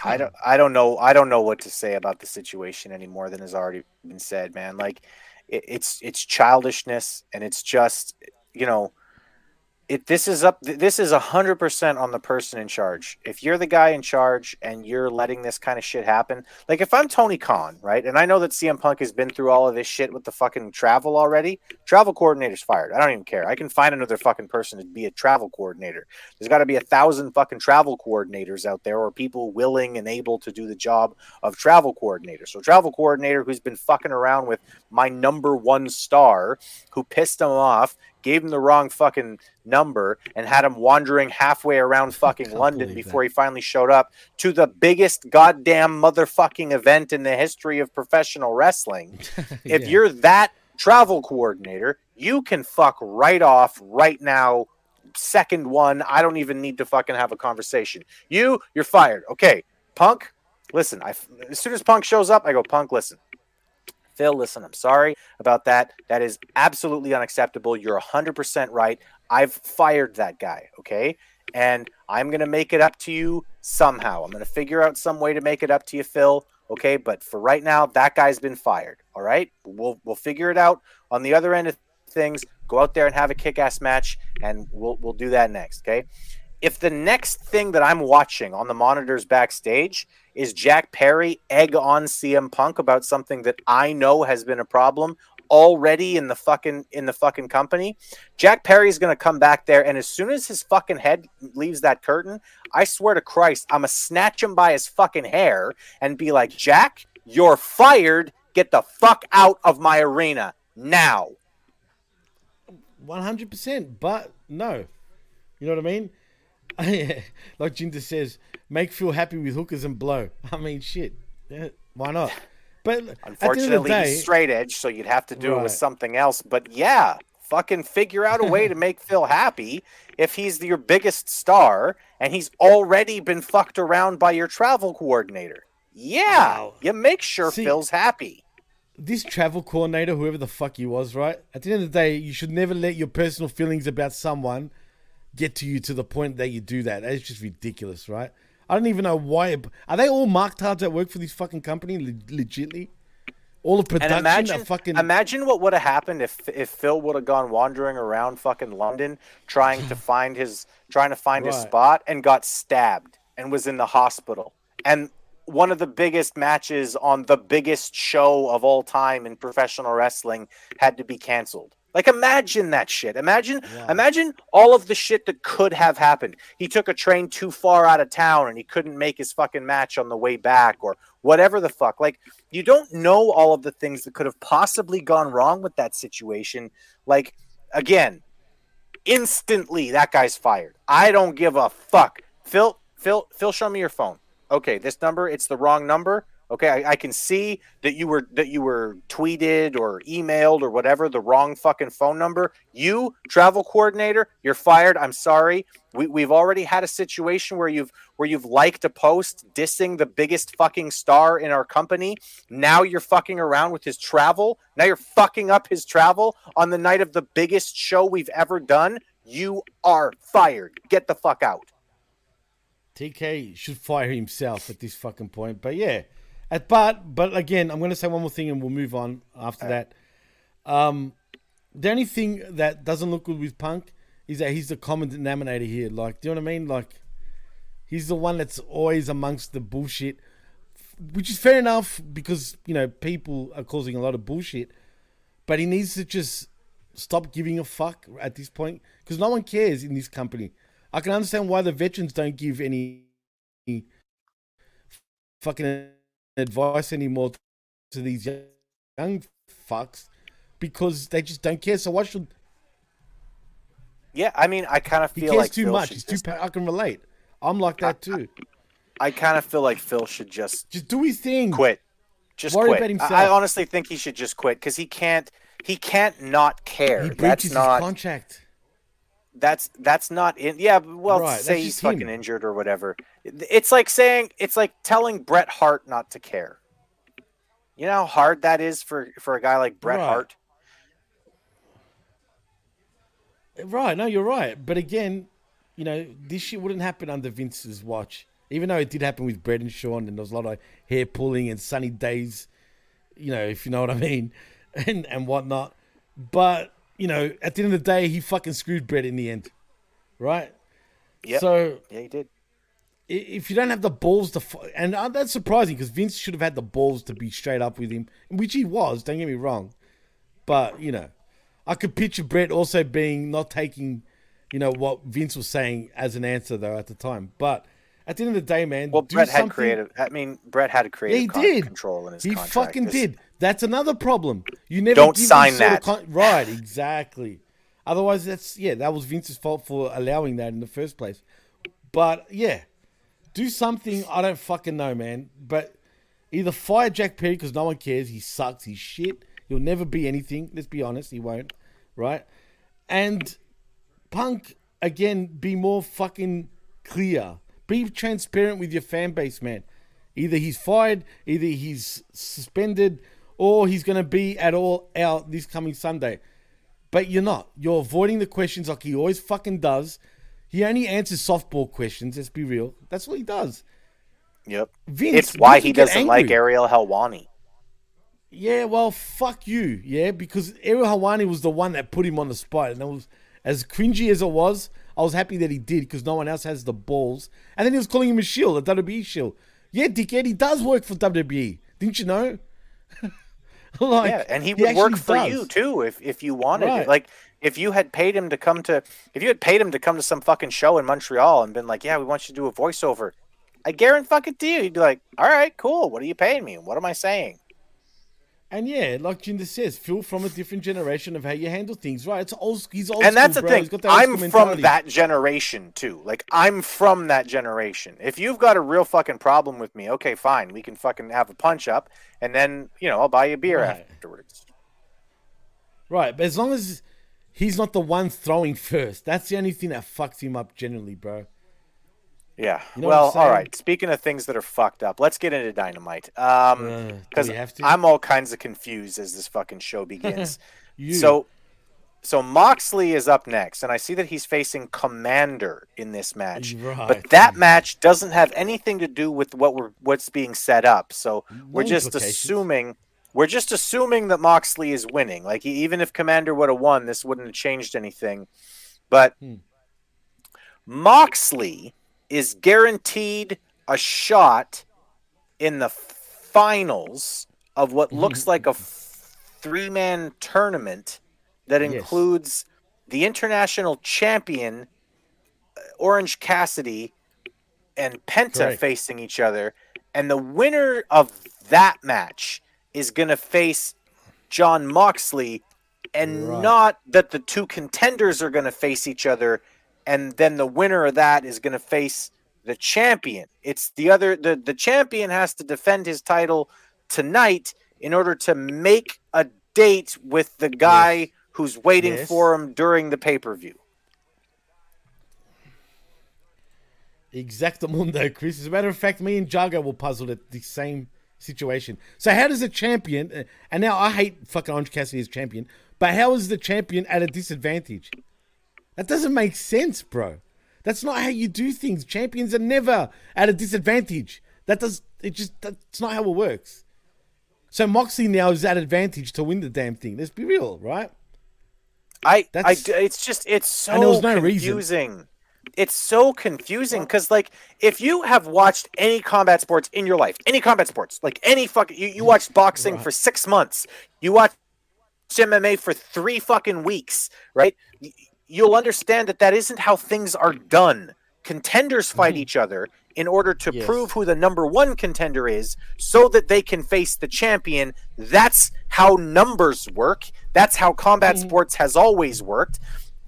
I don't I don't know I don't know what to say about the situation any more than has already been said, man. Like it, it's it's childishness and it's just you know it this is up this is a hundred percent on the person in charge. If you're the guy in charge and you're letting this kind of shit happen, like if I'm Tony Khan, right, and I know that CM Punk has been through all of this shit with the fucking travel already, travel coordinator's fired. I don't even care. I can find another fucking person to be a travel coordinator. There's got to be a thousand fucking travel coordinators out there, or people willing and able to do the job of travel coordinator. So travel coordinator who's been fucking around with my number one star, who pissed him off gave him the wrong fucking number and had him wandering halfway around fucking London before he finally showed up to the biggest goddamn motherfucking event in the history of professional wrestling. If you're that travel coordinator, you can fuck right off right now. Second one, I don't even need to fucking have a conversation. You, you're fired. Okay, Punk, listen. I as soon as Punk shows up, I go, Punk, listen. Phil, listen, I'm sorry about that. That is absolutely unacceptable. You're 100% right. I've fired that guy, okay? And I'm going to make it up to you somehow. I'm going to figure out some way to make it up to you, Phil, okay? But for right now, that guy's been fired, all right? We'll we'll figure it out on the other end of things. Go out there and have a kick-ass match and we'll we'll do that next, okay? If the next thing that I'm watching on the monitors backstage is Jack Perry egg on CM Punk about something that I know has been a problem already in the fucking in the fucking company, Jack Perry's gonna come back there, and as soon as his fucking head leaves that curtain, I swear to Christ, I'm gonna snatch him by his fucking hair and be like, Jack, you're fired. Get the fuck out of my arena now. One hundred percent, but no. You know what I mean? like Jinder says, make Phil happy with hookers and blow. I mean, shit. Yeah, why not? But at the end of the Unfortunately, day, he's straight edge, so you'd have to do it with something else. But yeah, fucking figure out a way to make Phil happy if he's your biggest star and he's already been fucked around by your travel coordinator. Yeah, you make sure See- Phil's happy. this travel coordinator, whoever the fuck he was, right? At the end of the day, you should never let your personal feelings about someone get to you to the point that you do that. That's just ridiculous, right? I don't even know why. Are they all marktards that work for this fucking company? Le- legitly, all of production and imagine, fucking. imagine what would have happened if if Phil would have gone wandering around fucking London trying to find his trying to find his spot and got stabbed and was in the hospital. And one of the biggest matches on the biggest show of all time in professional wrestling had to be canceled. Like imagine that shit. Imagine imagine all of the shit that could have happened. He took a train too far out of town and he couldn't make his fucking match on the way back or whatever the fuck. Like you don't know all of the things that could have possibly gone wrong with that situation. Like again, instantly that guy's fired. I don't give a fuck. Phil, Phil, Phil, show me your phone. Okay, this number, it's the wrong number. Okay, I, I can see that you were that you were tweeted or emailed or whatever the wrong fucking phone number. You travel coordinator, you're fired. I'm sorry. We, we've already had a situation where you've where you've liked a post dissing the biggest fucking star in our company. Now you're fucking around with his travel. Now you're fucking up his travel on the night of the biggest show we've ever done. You are fired. Get the fuck out. TK should fire himself at this fucking point. But yeah, but but again, I'm going to say one more thing and we'll move on after that. Um, the only thing that doesn't look good with Punk is that he's the common denominator here. Like, do you know what I mean? Like, he's the one that's always amongst the bullshit, which is fair enough because you know people are causing a lot of bullshit. But he needs to just stop giving a fuck at this point because no one cares in this company. I can understand why the veterans don't give any fucking advice anymore to these young- fucks because they just don't care. So why should Yeah, I mean, I kind of he feel cares like too Phil much? He's too. Pa- I can relate. I'm like that too. I kind of feel like Phil should just just do his thing. Quit. Just Worry quit. about I- himself. I honestly think he should just quit because he can't. He can't not care. He that's breaches not. his contract. That's that's not in. Yeah, well, Right, say he's just him. fucking injured or whatever. It's like saying it's like telling Bret Hart not to care. You know how hard that is for for a guy like Bret Right. Hart. Right, no, you're right. But again, you know, this shit wouldn't happen under Vince's watch. Even though it did happen with Bret and Shawn, and there was a lot of hair pulling and sunny days, you know, if you know what I mean, and and whatnot. But you know, at the end of the day, he fucking screwed Bret in the end, right? Yeah. So yeah, he did. if you don't have the balls to, and uh, that's surprising because Vince should have had the balls to be straight up with him, which he was. Don't get me wrong, but you know, I could picture Bret also being not taking, you know, what Vince was saying as an answer though at the time. But at the end of the day, man, Well, Bret had creative. I mean, Bret had a Yeah, creative he did. control in his he contract. fucking 'cause- did. That's another problem. You never Don't give sign that. con- right, exactly. Otherwise, that's yeah, that was Vince's fault for allowing that in the first place. But yeah, do something. I don't fucking know, man. But either fire Jack Perry because no one cares. He sucks. He's shit. He'll never be anything. Let's be honest. He won't. Right? And Punk again. Be more fucking clear. Be transparent with your fan base, man. Either he's fired, either he's suspended, or he's going to be at all out this coming Sunday. But you're not. You're avoiding the questions like he always fucking does. He only answers softball questions. Let's be real. That's what he does. Yep. Vince, it's why he doesn't like. Ariel Helwani. Yeah, well, fuck you. Yeah, because Ariel Helwani was the one that put him on the spot, and it was as cringy as it was. I was happy that he did because no one else has the balls. And then he was calling him a shield, a WWE shield. Yeah, dickhead, he does work for WWE. Didn't you know? like, yeah, and he would work for does. you too if if you wanted Right. it. Like if you had paid him to come to, if you had paid him to come to some fucking show in Montreal and been like, "Yeah, we want you to do a voiceover," I guarantee fucking to you, he'd be like, "All right, cool. What are you paying me? What am I saying?" And yeah, like Jinder says, Phil from a different generation of how you handle things. Right? It's old. He's old. and that's school, the bro. thing. I'm from that generation too. Like I'm from that generation. If you've got a real fucking problem with me, okay, fine. We can fucking have a punch up, and then you know I'll buy you a beer Right. afterwards. Right, but as long as he's not the one throwing first, that's the only thing that fucks him up generally, bro. Yeah. You know well, all right. Speaking of things that are fucked up, let's get into Dynamite. Uh, Um, because to? I'm all kinds of confused as this fucking show begins. So, so Moxley is up next, and I see that he's facing Commander in this match. Right. But that match doesn't have anything to do with what we're what's being set up. So we're just assuming. We're just assuming that Moxley is winning. Like even if Commander would have won, this wouldn't have changed anything. But Hmm. Moxley is guaranteed a shot in the finals of what looks like a three man tournament that Yes. includes the international champion uh, Orange Cassidy and Penta facing each other. And the winner of that match is going to face Jon Moxley, and Right. not that the two contenders are going to face each other, and then the winner of that is going to face the champion. It's the other the the champion has to defend his title tonight in order to make a date with the guy who's waiting Yes. for him during the pay per view. Exactamundo, Chris. As a matter of fact, me and Jago were puzzled at the same situation. So how does a champion, and now I hate fucking Orange Cassidy as champion, but how is the champion at a disadvantage? That doesn't make sense, bro. That's not how you do things. Champions are never at a disadvantage. That does it just that's not how it works. So Moxley now is at advantage to win the damn thing. Let's be real, right? I, I, That's- d- it's just, it's so And there was no reason. confusing. It's so confusing because, like, if you have watched any combat sports in your life, any combat sports, like any fucking, you, you watched boxing for six months, you watched MMA for three fucking weeks, right? You'll understand that that isn't how things are done. Contenders fight each other in order to Mm-hmm. Yes. prove who the number one contender is so that they can face the champion. That's how numbers work. That's how combat sports has always worked.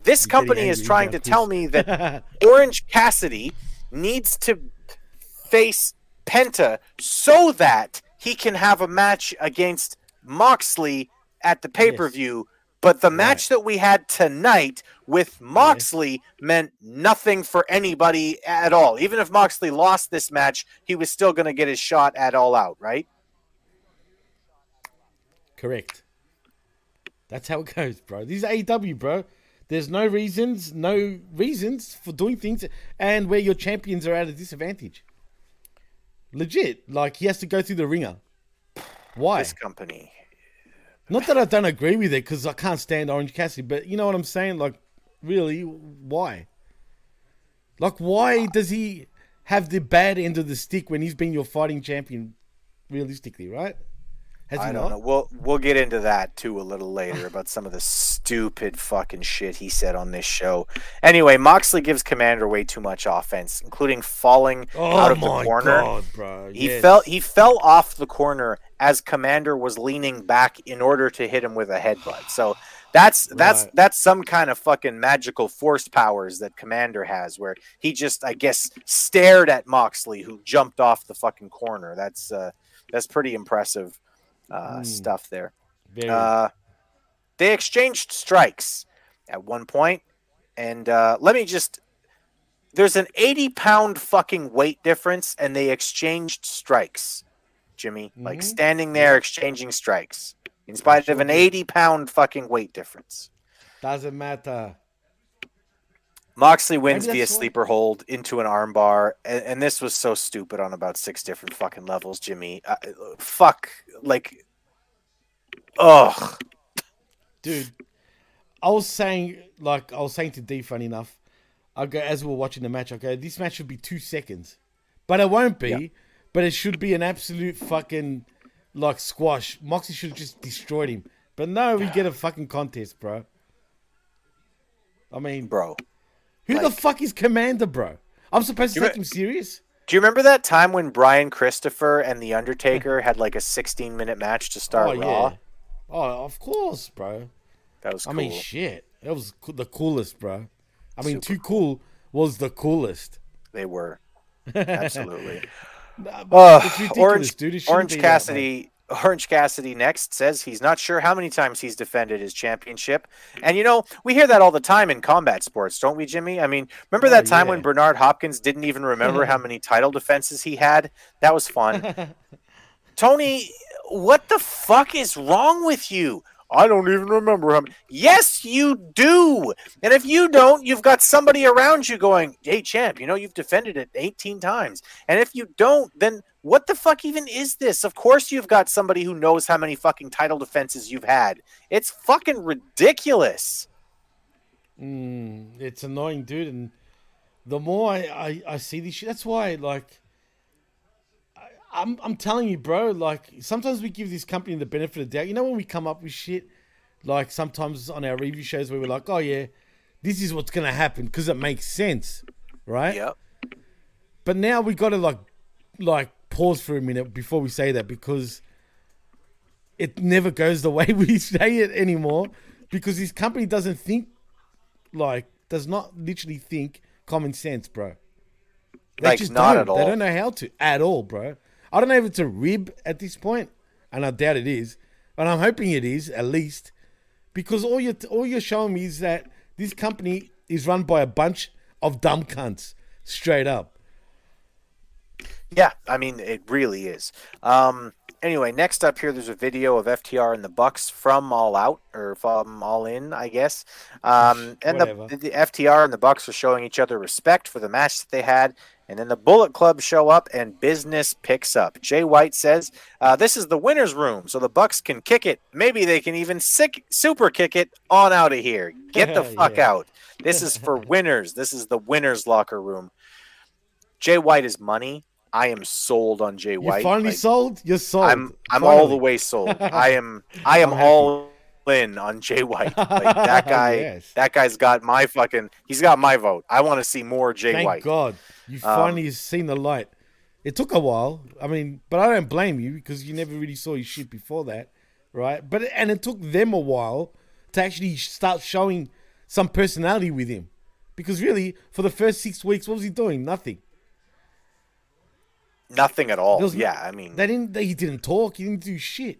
This Mm-hmm. company is trying to tell me that Orange Cassidy needs to face Penta so that he can have a match against Moxley at the pay per view. But the match that we had tonight with Moxley meant nothing for anybody at all. Even if Moxley lost this match, he was still going to get his shot at All Out, right? Correct. That's how it goes, bro. These AEW, bro. There's no reasons, no reasons for doing things, and where your champions are at a disadvantage. Legit. Like he has to go through the ringer. Why? This company. Not that I don't agree with it because I can't stand Orange Cassidy, but you know what I'm saying? Like, really, why? Like, why does he have the bad end of the stick when he's been your fighting champion? Realistically, right? Has I not? don't know. We'll we'll get into that too a little later about some of the stupid fucking shit he said on this show. Anyway, Moxley gives Commander way too much offense, including falling Oh out of the corner. God, bro. He Yes. fell he fell off the corner as Commander was leaning back in order to hit him with a headbutt. So that's that's Right. that's some kind of fucking magical force powers that Commander has, where he just I guess stared at Moxley, who jumped off the fucking corner. That's uh, that's pretty impressive uh, Mm. stuff there. Uh, they exchanged strikes at one point, and uh, let me just. There's an 80 pound fucking weight difference, and they exchanged strikes, Jimmy. Like Mhm. standing there exchanging strikes, in spite of an 80 pound fucking weight difference. Doesn't matter. Moxley wins via sleeper hold into an armbar, and, and this was so stupid on about six different fucking levels, Jimmy. Uh, fuck, like, ugh. dude. I was saying, like, I was saying to D, funny enough, I go as we are watching the match. I go, this match should be two seconds, but it won't be. Yeah. But it should be an absolute fucking like squash. Moxley should have just destroyed him, but no, we get a fucking contest, bro. I mean, bro, who the fuck is Commander, bro? I'm supposed to take re- him serious. Do you remember that time when Brian Christopher and The Undertaker had like a 16 minute match to start oh Raw? yeah. Oh, of course, bro. That was I mean, shit. That was the coolest, bro. I mean, too cool was the coolest. They were. Absolutely. Nah, Orange, Orange. Cassidy. Orange Cassidy next says he's not sure how many times he's defended his championship. And you know, we hear that all the time in combat sports, don't we, Jimmy? I mean, remember oh, that time when Oh. Bernard Hopkins didn't even remember how many title defenses he had? That was fun. Tony, what the fuck is wrong with you? I don't even remember him. Yes, you do. And if you don't, you've got somebody around you going, "Hey, champ, you know you've defended it 18 times." And if you don't, then what the fuck even is this? Of course, you've got somebody who knows how many fucking title defenses you've had. It's fucking ridiculous. Mm, it's annoying, dude. And the more I, I, I see this shit, that's why, like, I, I'm, I'm telling you, bro, like, sometimes we give this company the benefit of the doubt. You know, when we come up with shit, like, sometimes on our review shows where we're like, oh, yeah, this is what's going to happen because it makes sense, right? Yep. But now we got to, like, like, pause for a minute before we say that because it never goes the way we say it anymore because this company doesn't think like does not literally think common sense, bro. They Like, just not don't. at all. They don't know how to at all, bro. I don't know if it's a rib at this point, and I doubt it is, but I'm hoping it is at least, because all you're all you're showing me is that this company is run by a bunch of dumb cunts, straight up. Yeah, I mean it really is. Um, anyway, next up here, there's a video of FTR and the Bucks from All Out or from All In, I guess. Um, and the, the FTR and the Bucks are showing each other respect for the match that they had. And then the Bullet Club show up and business picks up. Jay White says, uh, "This is the winners' room, so the Bucks can kick it. Maybe they can even sick, super kick it on out of here. Get the fuck Yeah. out. This is for winners. This is the winners' locker room." Jay White is money. I am sold on Jay You White. finally Like, sold. You're sold. I'm I'm all the way sold. I am I am all in on Jay White. Like that guy Yes. that guy's got my fucking he's got my vote. I want to see more Jay Thank White. God you Um, finally seen the light. It took a while. I mean, but I don't blame you because you never really saw his shit before that, right? But and it took them a while to actually start showing some personality with him, because really, for the first six weeks, what was he doing? Nothing. Nothing at all. Yeah, I mean They didn't. They, he didn't talk. He didn't do shit.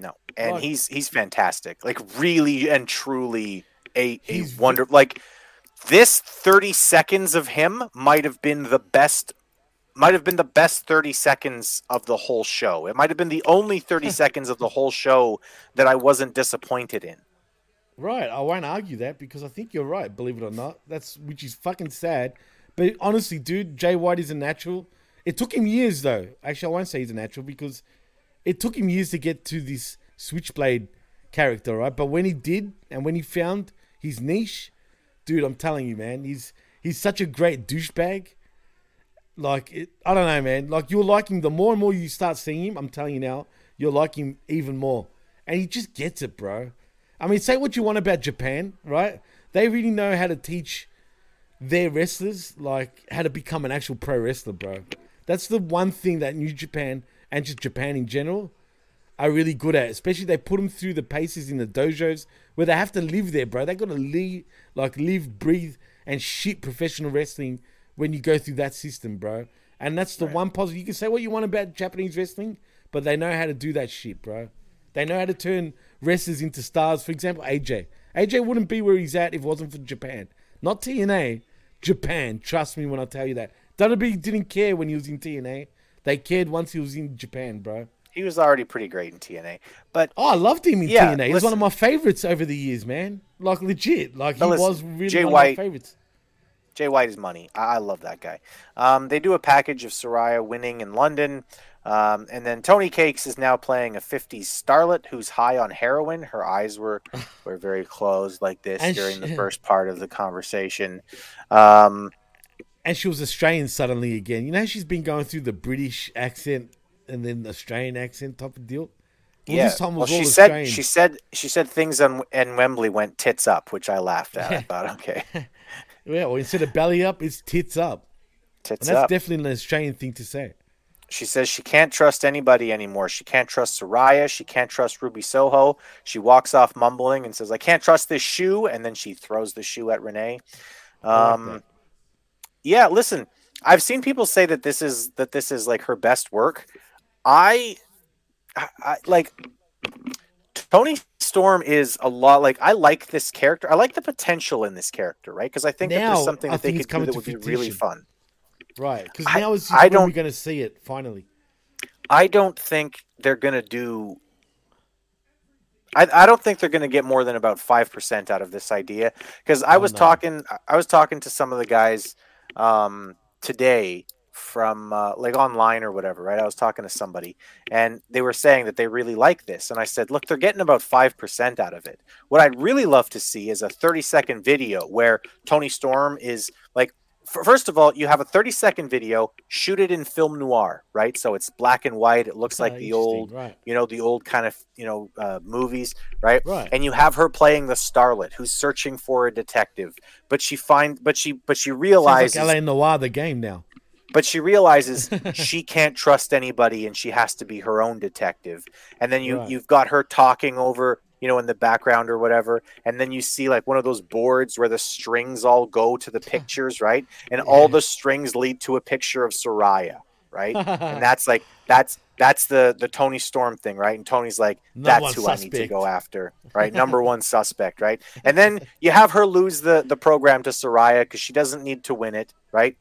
No. And he's he's fantastic. Like really and truly a a He's wonder like this 30 seconds of him might have been the best might have been the best 30 seconds of the whole show. It might have been the only 30 seconds of the whole show that I wasn't disappointed in. Right. I won't argue that because I think you're right. Believe it or not, that's which is fucking sad. But honestly, dude, Jay White is a natural. It took him years, though. Actually, I won't say he's a natural because it took him years to get to this Switchblade character, right? But when he did, and when he found his niche, dude, I'm telling you, man, he's he's such a great douchebag. Like, it, I don't know, man. Like, you're liking the more and more you start seeing him. I'm telling you now, you're liking him even more, and he just gets it, bro. I mean, say what you want about Japan, right? They really know how to teach their wrestlers like how to become an actual pro wrestler, bro. That's the one thing that New Japan and just Japan in general are really good at. Especially they put them through the paces in the dojos where they have to live there, bro. They got to live, like live, breathe, and shit professional wrestling when you go through that system, bro. And that's the one positive. You can say what you want about Japanese wrestling, but they know how to do that shit, bro. They know how to turn wrestlers into stars. For example, AJ. AJ wouldn't be where he's at if it wasn't for Japan. Not TNA, Japan. Trust me when I tell you that. WWE didn't care when he was in TNA. They cared once he was in Japan, bro. He was already pretty great in TNA, but Oh, I loved him in Yeah, TNA. He's listen- one of my favorites over the years, man. Like legit. Like he listen, was really Jay one White- of my favorites. Jay White is money. I, I love that guy. Um, they do a package of Saraya winning in London. Um, and then Tony Cakes is now playing a 50s starlet who's high on heroin. Her eyes were, were very closed like this And during the first part of the conversation. Um, And she was Australian suddenly again. You know, she's been going through the British accent and then the Australian accent type of deal. Well, yeah, this time well, was all she said Australian. she said she said things on in Wembley went tits up, which I laughed at. I thought, okay, Yeah, well, instead of belly up, it's tits up. tits and that's up. definitely an Australian thing to say. She says she can't trust anybody anymore. She can't trust Saraya. She can't trust Ruby Soho. She walks off mumbling and says, I can't trust this shoe. And then she throws the shoe at Renee. Um. Yeah, listen, I've seen people say that this is that this is like her best work. I, I, like Toni Storm is a lot like I like this character. I like the potential in this character, right? Because I think that there's something I that they could do that to would be really fun. Right, because now is I don't- we're going to see it finally. I don't think they're gonna do. I, I don't think they're gonna get more than about five percent out of this idea because I Oh, was no. talking. I was talking to some of the guys um, today from uh, like online or whatever. Right, I was talking to somebody and they were saying that they really like this, and I said, look, they're getting about five percent out of it. What I'd really love to see is a thirty second video where Toni Storm is like first of all, you have a 30 second video, shoot it in film noir, right? So it's black and white. It looks like the old, right. you know, the old kind of, you know, uh, movies, right? Right. And you have her playing the starlet who's searching for a detective, but she finds, but she, but she Sounds realizes, like LA Noir, the game now. but she realizes she can't trust anybody and she has to be her own detective. And then you, Right. you've got her talking over, you know, in the background or whatever. And then you see like one of those boards where the strings all go to the pictures, right? And all the strings lead to a picture of Saraya, right? and that's like, that's, that's the, the Toni Storm thing, right? And Toni's like, that's who I need to go after, right? Number one suspect, right? And then you have her lose the, the program to Saraya because she doesn't need to win it, right?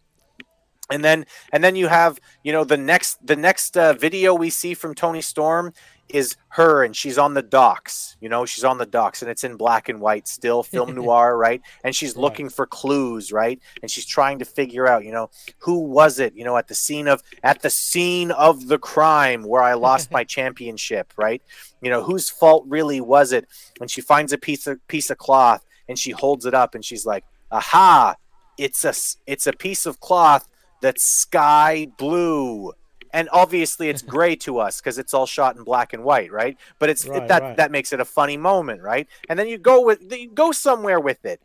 and then and then you have you know the next the next uh, video we see from Toni Storm is her and she's on the docks you know she's on the docks and it's in black and white still film noir right? And she's Right. looking for clues right? And she's trying to figure out you know who was it you know at the scene of at the scene of the crime where i lost my championship right? You know whose fault really was it? And she finds a piece of piece of cloth and she holds it up and she's like aha! It's a it's a piece of cloth that's sky blue and obviously it's gray to us because it's all shot in black and white right but it's Right, that right. that makes it a funny moment right and then you go with you go somewhere with it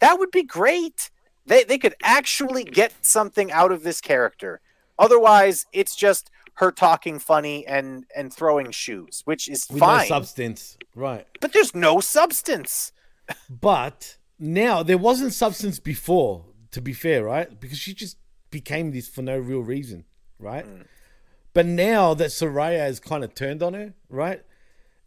that would be great they they could actually get something out of this character otherwise it's just her talking funny and and throwing shoes which is With fine no substance. Right. but there's no substance But now there wasn't substance before, to be fair, right? Because she just became this for no real reason, right? Mm. But now that Saraya has kind of turned on her, right?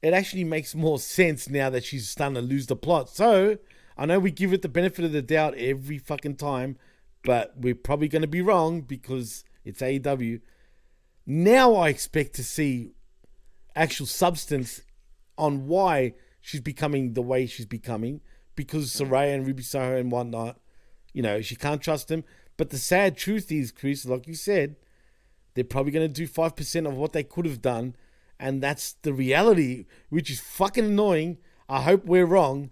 It actually makes more sense now that she's starting to lose the plot. So I know we give it the benefit of the doubt every fucking time, but we're probably going to be wrong because it's AEW. Now I expect to see actual substance on why she's becoming the way she's becoming because Saraya and Ruby Soho and whatnot, you know, she can't trust him. But the sad truth is, Chris, like you said, they're probably going to do 5% of what they could have done. And that's the reality, which is fucking annoying. I hope we're wrong,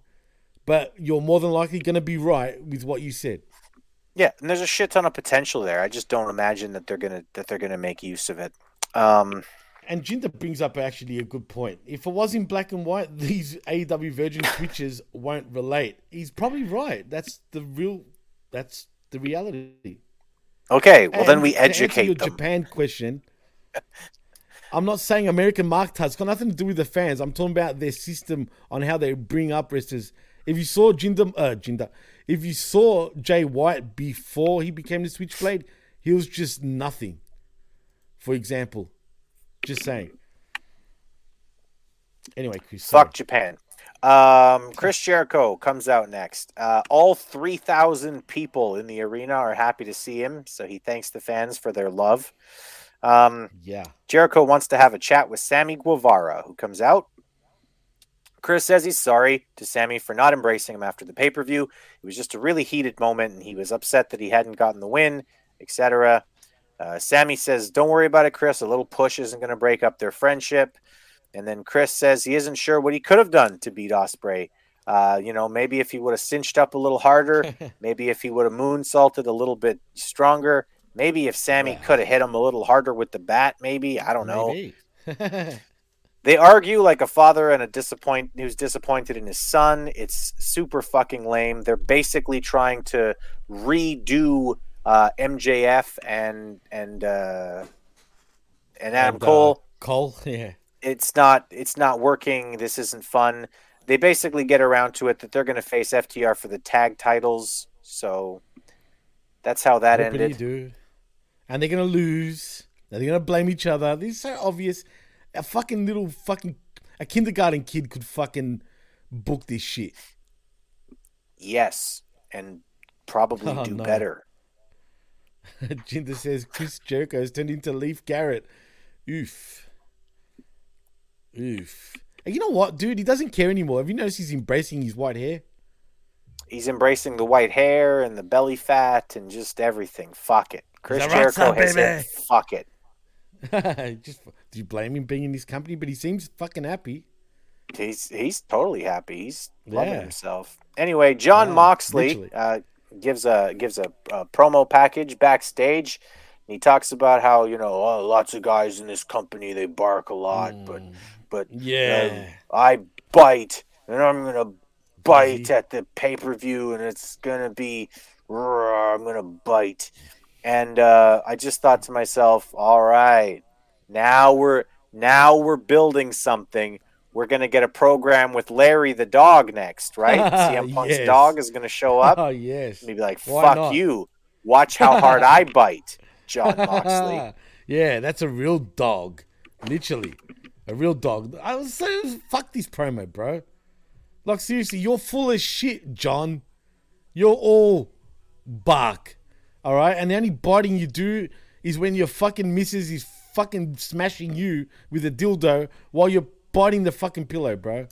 but you're more than likely going to be right with what you said. Yeah, and there's a shit ton of potential there. I just don't imagine that they're gonna that they're gonna make use of it. Um, And Jinder brings up actually a good point. If it was in black and white, these AEW Virgin switches won't relate. He's probably right. That's the real. That's the reality. Okay, well then we educate your them. Japan question. I'm not saying American market has got nothing to do with the fans. I'm talking about their system on how they bring up wrestlers. If you saw Jinder, uh, Jinder, if you saw Jay White before he became the Switchblade, he was just nothing. For example, just saying. Anyway, Chris. sorry. Fuck Japan. Um, Chris Jericho comes out next. Uh, all 3,000 people in the arena are happy to see him, so he thanks the fans for their love. Um, Yeah. Jericho wants to have a chat with Sammy Guevara, who comes out. Chris says he's sorry to Sammy for not embracing him after the pay per view. It was just a really heated moment, and he was upset that he hadn't gotten the win, etc. Uh, Sammy says, Don't worry about it, Chris. A little push isn't going to break up their friendship. And then Chris says he isn't sure what he could have done to beat Osprey. Uh, you know, maybe if he would have cinched up a little harder, maybe if he would have moonsaulted a little bit stronger, maybe if Sammy could have hit him a little harder with the bat, maybe I don't know. They argue like a father and a disappoint who's disappointed in his son. It's super fucking lame. They're basically trying to redo uh, MJF and and uh, and Adam And, uh, Cole. Cole, yeah. It's not it's not working. This isn't fun. They basically get around to it that they're going to face FTR for the tag titles. So that's how that ended. do? And they're gonna lose. They're gonna blame each other. This is so obvious. A fucking little fucking a kindergarten kid could fucking book this shit. Yes, and probably Oh, do no. better. Jinder says Chris Jericho has turned into Leif Garrett. Oof. Oof. And you know what, dude? He doesn't care anymore. Have you noticed he's embracing his white hair? He's embracing the white hair and the belly fat and just everything. Fuck it. Chris a rock Jericho star, has baby. said, fuck it. Just do you blame him being in this company? But he seems fucking happy. He's he's totally happy. He's loving Yeah. himself. Anyway, John Yeah, Moxley uh, gives a gives a, a promo package backstage. He talks about how you know oh, lots of guys in this company they bark a lot, but but Mm. Yeah. um, I bite and I'm gonna bite at the pay per view and it's gonna be "Roar, I'm gonna bite. And uh, I just thought to myself, all right, now we're now we're building something. We're gonna get a program with Larry the dog next, right? CM Punk's Yes. dog is gonna show up. Oh yes. And he'd be like, Why "Fuck not? you! Watch how hard I bite, Jon Moxley." yeah, that's a real dog. Literally. A real dog. I was so fuck this promo, bro. Like seriously, you're full of shit, John. You're all bark. Alright? And the only biting you do is when your fucking missus is fucking smashing you with a dildo while you're biting the fucking pillow, bro.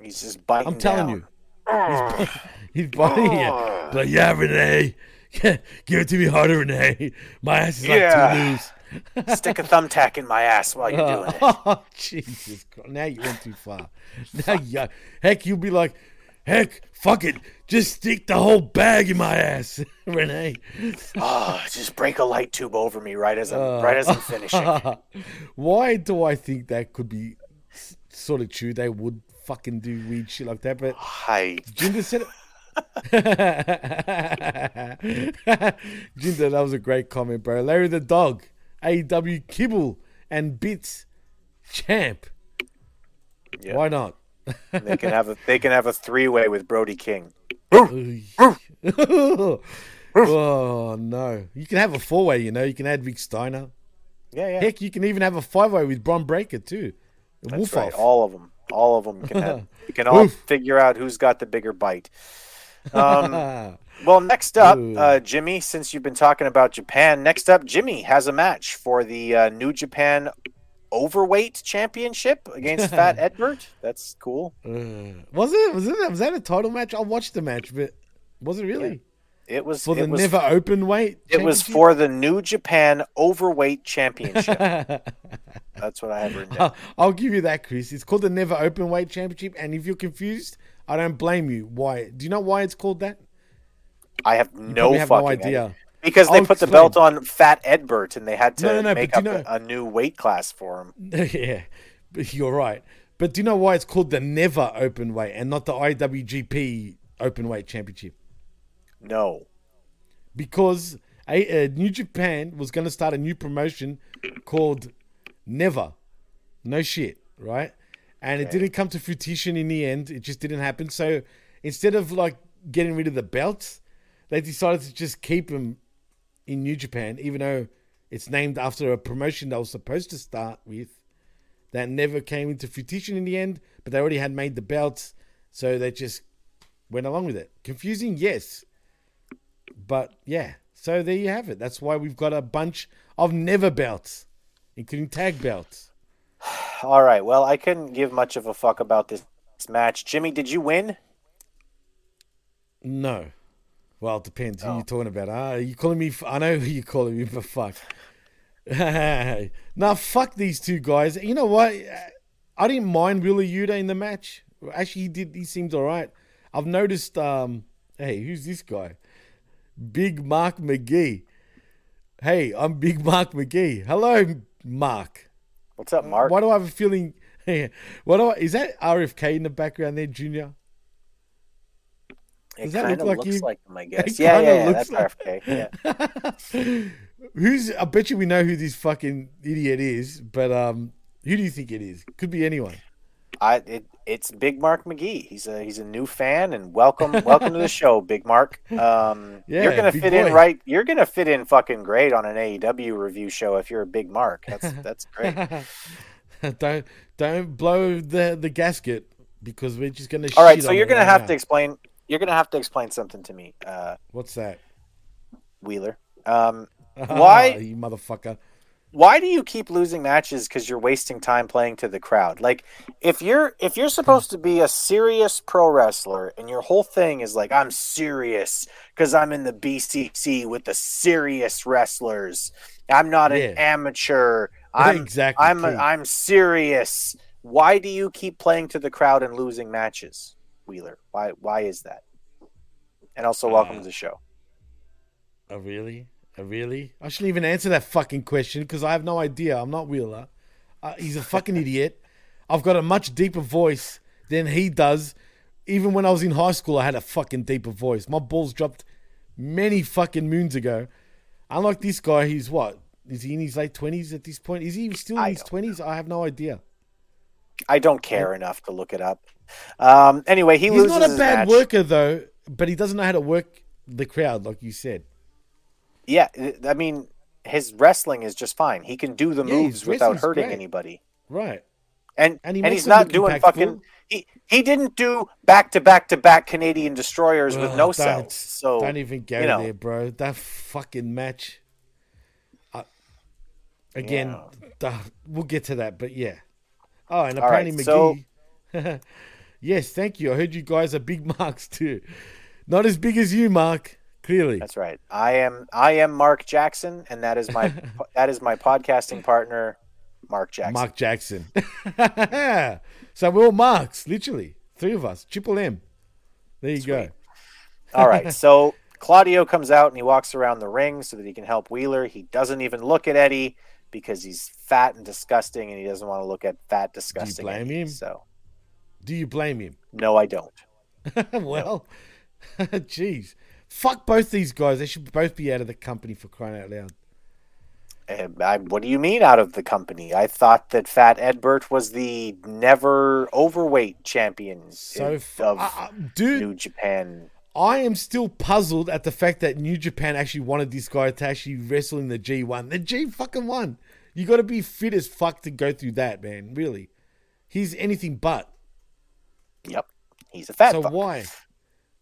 He's just biting. I'm telling down. you. He's, he's biting you. Like, yeah, Renee. Give it to me harder, Renee. My ass is like Yeah. two loose. Stick a thumbtack in my ass while you're doing it. Oh, Jesus Christ. Now you went too far. Now you, heck, you'll be like, heck, fuck it. Just stick the whole bag in my ass, Renee. Oh, just break a light tube over me right as I'm uh, right as I'm finishing. Why do I think that could be sort of true? They would fucking do weird shit like that, but Hi. Jinder said it. Jinder, that was a great comment, bro. Larry the dog, AW kibble and bits champ. Yeah. Why not? They can have a they can have a three way with Brody King. oh no! You can have a four way. You know, you can add Rick Steiner. Yeah, yeah. Heck, you can even have a five way with Bron Breakker too. That's Wolf right. off. All of them. All of them can have. You can all figure out who's got the bigger bite. Um, well, next up, uh, Jimmy. Since you've been talking about Japan, next up, Jimmy has a match for the uh, New Japan Overweight Championship against Fat Edward. That's cool. Uh, was it? Was it? Was that a title match? I watched the match, but was it really? It was for the was, never open weight. It was for the New Japan Overweight Championship. That's what I have written down. I'll, I'll give you that, Chris. It's called the Never Open Weight Championship, and if you're confused, I don't blame you. Why? Do you know why it's called that? I have no have fucking no idea. Because they I'll put the belt on Fat Edbert and they had to No, no, make up you know- a, a new weight class for him. yeah, but you're right. But do you know why it's called the Never Open Weight and not the IWGP Open Weight Championship? No. Because a, uh, New Japan was going to start a new promotion called Never. No shit, right? And it didn't come to fruition in the end. It just didn't happen. So instead of like getting rid of the belts, they decided to just keep them in New Japan, even though it's named after a promotion that was supposed to start with that never came into fruition in the end, but they already had made the belts, so they just went along with it. Confusing, yes. But yeah, so there you have it. That's why we've got a bunch of never belts, including tag belts. All right. Well, I couldn't give much of a fuck about this match. Jimmy, did you win? No. Well, it depends who you're talking about. Ah, are you calling me? F- I know who you're calling me, but fuck. now, fuck these two guys. You know what? I didn't mind Wheeler Yuta in the match. Actually, he did. He seemed all right. I've noticed. Um, hey, who's this guy? Big Mark McGee. Hey, I'm Big Mark McGee. Hello, Mark. What's up, Mark? Why do I have a feeling? what do I? Is that RFK in the background there, Junior? It Does that kind look of like looks you? like him, I It guess. Yeah, yeah, yeah. looks That's like- RFK. Yeah. Who's? I bet you we know who this fucking idiot is, but um, who do you think it is? Could be anyone. I it, it's Big Mark McGee. He's a he's a new fan and welcome welcome to the show, Big Mark. Um, you're gonna fit boy. in right. You're gonna fit in fucking great on an AEW review show if you're a Big Mark. That's that's great. don't don't blow the the gasket because we're just gonna. All right, so you're gonna right have now. to explain. You're gonna have to explain something to me, uh, What's that? Wheeler. Um, why you motherfucker? Why do you keep losing matches because you're wasting time playing to the crowd? Like if you're if you're supposed to be a serious pro wrestler and your whole thing is like i'm serious because i'm in the bcc with the serious wrestlers. I'm not an amateur. I'm Exactly, i'm key. i'm serious. Why do you keep playing to the crowd and losing matches wheeler? Why why is that? And also welcome Uh, to the show. Oh really? Oh really? I shouldn't even answer that fucking question because I have no idea. I'm not Wheeler. Uh, he's a fucking idiot. I've got a much deeper voice than he does. Even when I was in high school, I had a fucking deeper voice. My balls dropped many fucking moons ago. Unlike this guy, he's what? Is he in his late twenties at this point? Is he still in his twenties? I have no idea. i don't care enough to look it up um anyway he he's loses not a bad match. worker though, but he doesn't know how to work the crowd, like you said. Yeah, I- I mean, his wrestling is just fine. He can do the Yeah, moves without hurting great. anybody. Right. And And he and, he's not doing impactful. fucking. He he didn't do back to back to back Canadian destroyers with no cells. So don't even go you know, there, bro. That fucking match. I- again, duh, we'll get to that, but yeah. Oh, and All right, apparently so- McGee. yes, thank you. I heard you guys are big marks too. Not as big as you, Mark. Clearly, That's right. I am I am Mark Jackson, and that is my that is my podcasting partner, Mark Jackson. Mark Jackson. so we're all marks, literally. Three of us. Triple M. There you go. All right, so Claudio comes out and he walks around the ring so that he can help Wheeler. He doesn't even look at Eddie because he's fat and disgusting, and he doesn't want to look at fat, disgusting. blame Eddie, him? So Do you blame him? no, I don't. well, jeez. Fuck both these guys. They should both be out of the company for crying out loud. Uh, I, what do you mean out of the company? I thought that Fat Edbert was the never overweight champion So of uh, uh, dude, New Japan. I am still puzzled at the fact that New Japan actually wanted this guy to actually wrestle in the G1. The G fucking one. You got to be fit as fuck to go through that, man. Really. He's anything but. Yep. He's a fat So fuck. why?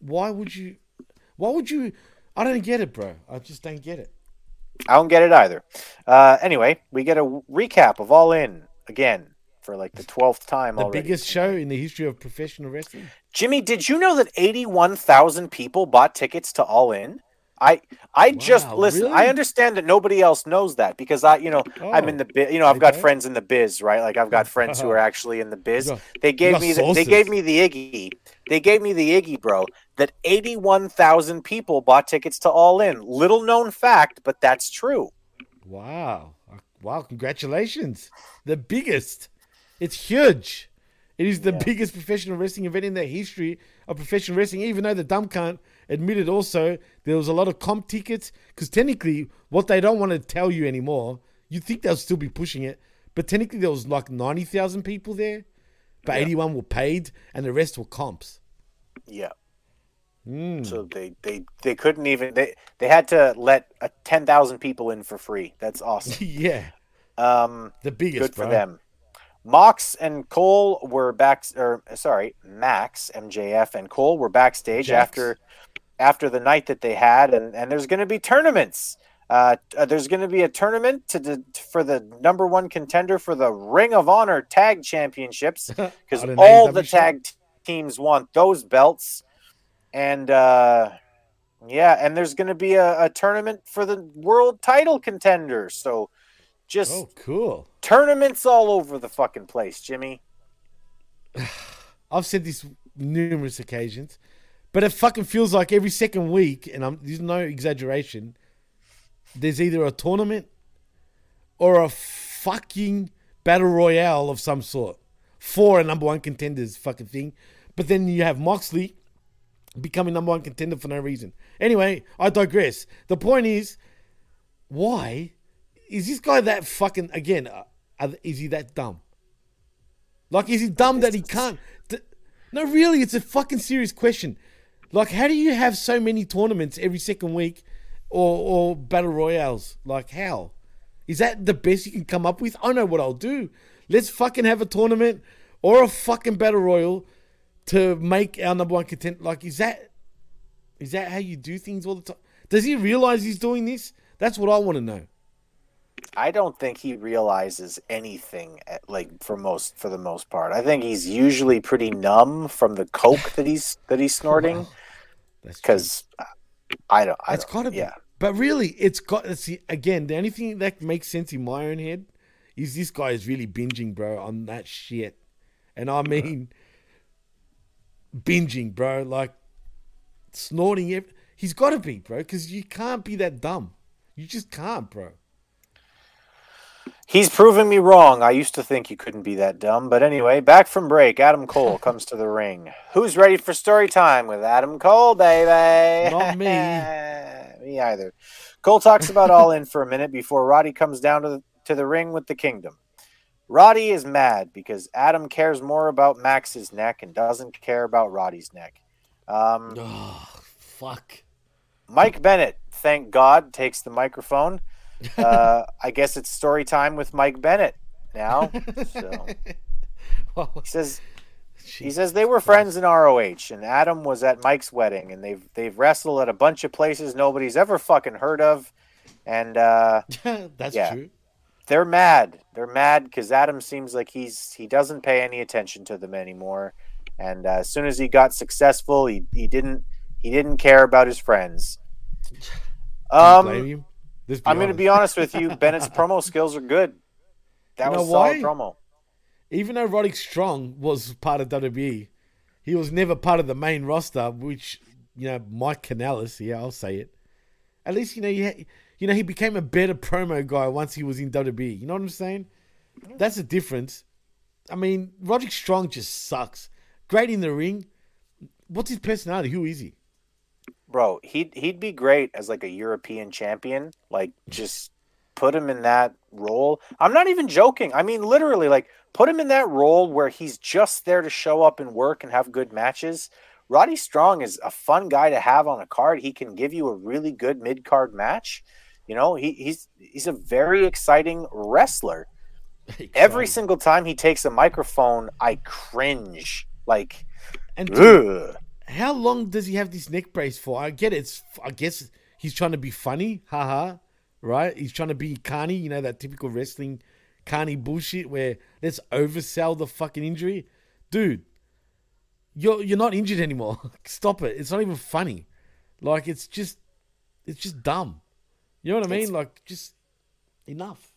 Why would you? Why would you? I don't get it, bro. I just don't get it. I don't get it either. Uh, anyway, we get a recap of All In again for like the twelfth time The already. biggest show in the history of professional wrestling. Jimmy, did you know that eighty-one thousand people bought tickets to All In? I I just listen. really? I understand that nobody else knows that because I, you know, I'm in Oh, the biz. You know, I've got friends in the biz, right? Like I've got friends who are actually in the biz. got- They gave me the, they gave me the iggy. They gave me the iggy, bro. That 81,000 people bought tickets to All In. Little known fact, but that's true. Wow. Wow, congratulations. The biggest. It's huge. It is the biggest professional wrestling event in the history of professional wrestling, even though the dumb can't admit it also. There was a lot of comp tickets, because technically, what they don't want to tell you anymore, you think they'll still be pushing it, but technically there was like 90,000 people there, but 81 were paid, and the rest were comps. Yeah. Mm. So they, they they couldn't even they they had to let uh, 10,000 people in for free. That's awesome. yeah. Um, the biggest, Good for bro. them. Mox and Cole were back, or sorry, Max, MJF, and Cole were backstage Jax. after after the night that they had, and and there's going to be tournaments. Uh, uh, there's going to be a tournament to the for the number one contender for the Ring of Honor Tag Championships because all the tag teams want those belts, and uh, yeah, and there's going to be a, a tournament for the world title contender. So just Oh, cool. tournaments all over the fucking place, Jimmy. I've said this numerous occasions, but it fucking feels like every second week, and I'm there's no exaggeration. There's either a tournament or a fucking battle royale of some sort for a number one contenders fucking thing. But then you have Moxley becoming number one contender for no reason. Anyway, I digress. The point is, why is this guy that fucking again? Uh, uh, is he that dumb? Like, is he dumb that he can't? th- no, really, it's a fucking serious question. Like, how do you have so many tournaments every second week, or or battle royales? Like, how is that the best you can come up with? I know what I'll do. Let's fucking have a tournament or a fucking battle royal to make our number one content. Like, is that is that how you do things all the time? Does he realize he's doing this? That's what I want to know. I don't think he realizes anything at, like for most for the most part. I think he's usually pretty numb from the coke that he's that he's snorting. Because I don't. I It's don't, gotta be. Yeah. But really, it's got. The, again, the only thing that makes sense in my own head is this guy is really binging, bro, on that shit, and I mean, binging, bro, like snorting. He's got to be, bro, because you can't be that dumb. You just can't, bro. He's proving me wrong. I used to think you couldn't be that dumb. But anyway, back from break, Adam Cole comes to the ring. Who's ready for story time with Adam Cole, baby? Not me. me either. Cole talks about All In for a minute before Roddy comes down to the, to the ring with the Kingdom. Roddy is mad because Adam cares more about Max's neck and doesn't care about Roddy's neck. Um, fuck. Mike Bennett, thank God, takes the microphone. Uh, I guess it's story time with Mike Bennett now. So he says he says they were friends in ROH, and Adam was at Mike's wedding, and they've they've wrestled at a bunch of places nobody's ever fucking heard of, and uh, That's yeah, true. They're mad. They're mad because Adam seems like he's he doesn't pay any attention to them anymore, and uh, as soon as he got successful, he he didn't he didn't care about his friends. Um. I'm going to be honest with you. Bennett's promo skills are good. That You was solid why? promo. Even though Roderick Strong was part of WWE, he was never part of the main roster, which, you know, Mike Kanellis, yeah, I'll say it. At least, you know, you, ha- you know, he became a better promo guy once he was in WWE. You know what I'm saying? That's the difference. I mean, Roderick Strong just sucks. Great in the ring. What's his personality? Who is he? Bro, he'd he'd be great as like a European champion. Like just put him in that role. I'm not even joking. I mean literally like put him in that role where he's just there to show up and work and have good matches. Roddy Strong is a fun guy to have on a card. He can give you a really good mid card match. You know, he, he's he's a very exciting wrestler. Every single time he takes a microphone, I cringe. Like, And ugh. how long does he have this neck brace for? I get it. It's, I guess he's trying to be funny, haha, right? He's trying to be carny, you know, that typical wrestling carny bullshit where let's oversell the fucking injury. Dude, you're you're not injured anymore. Stop it. It's not even funny. Like it's just it's just dumb. You know what I mean? It's- like just enough.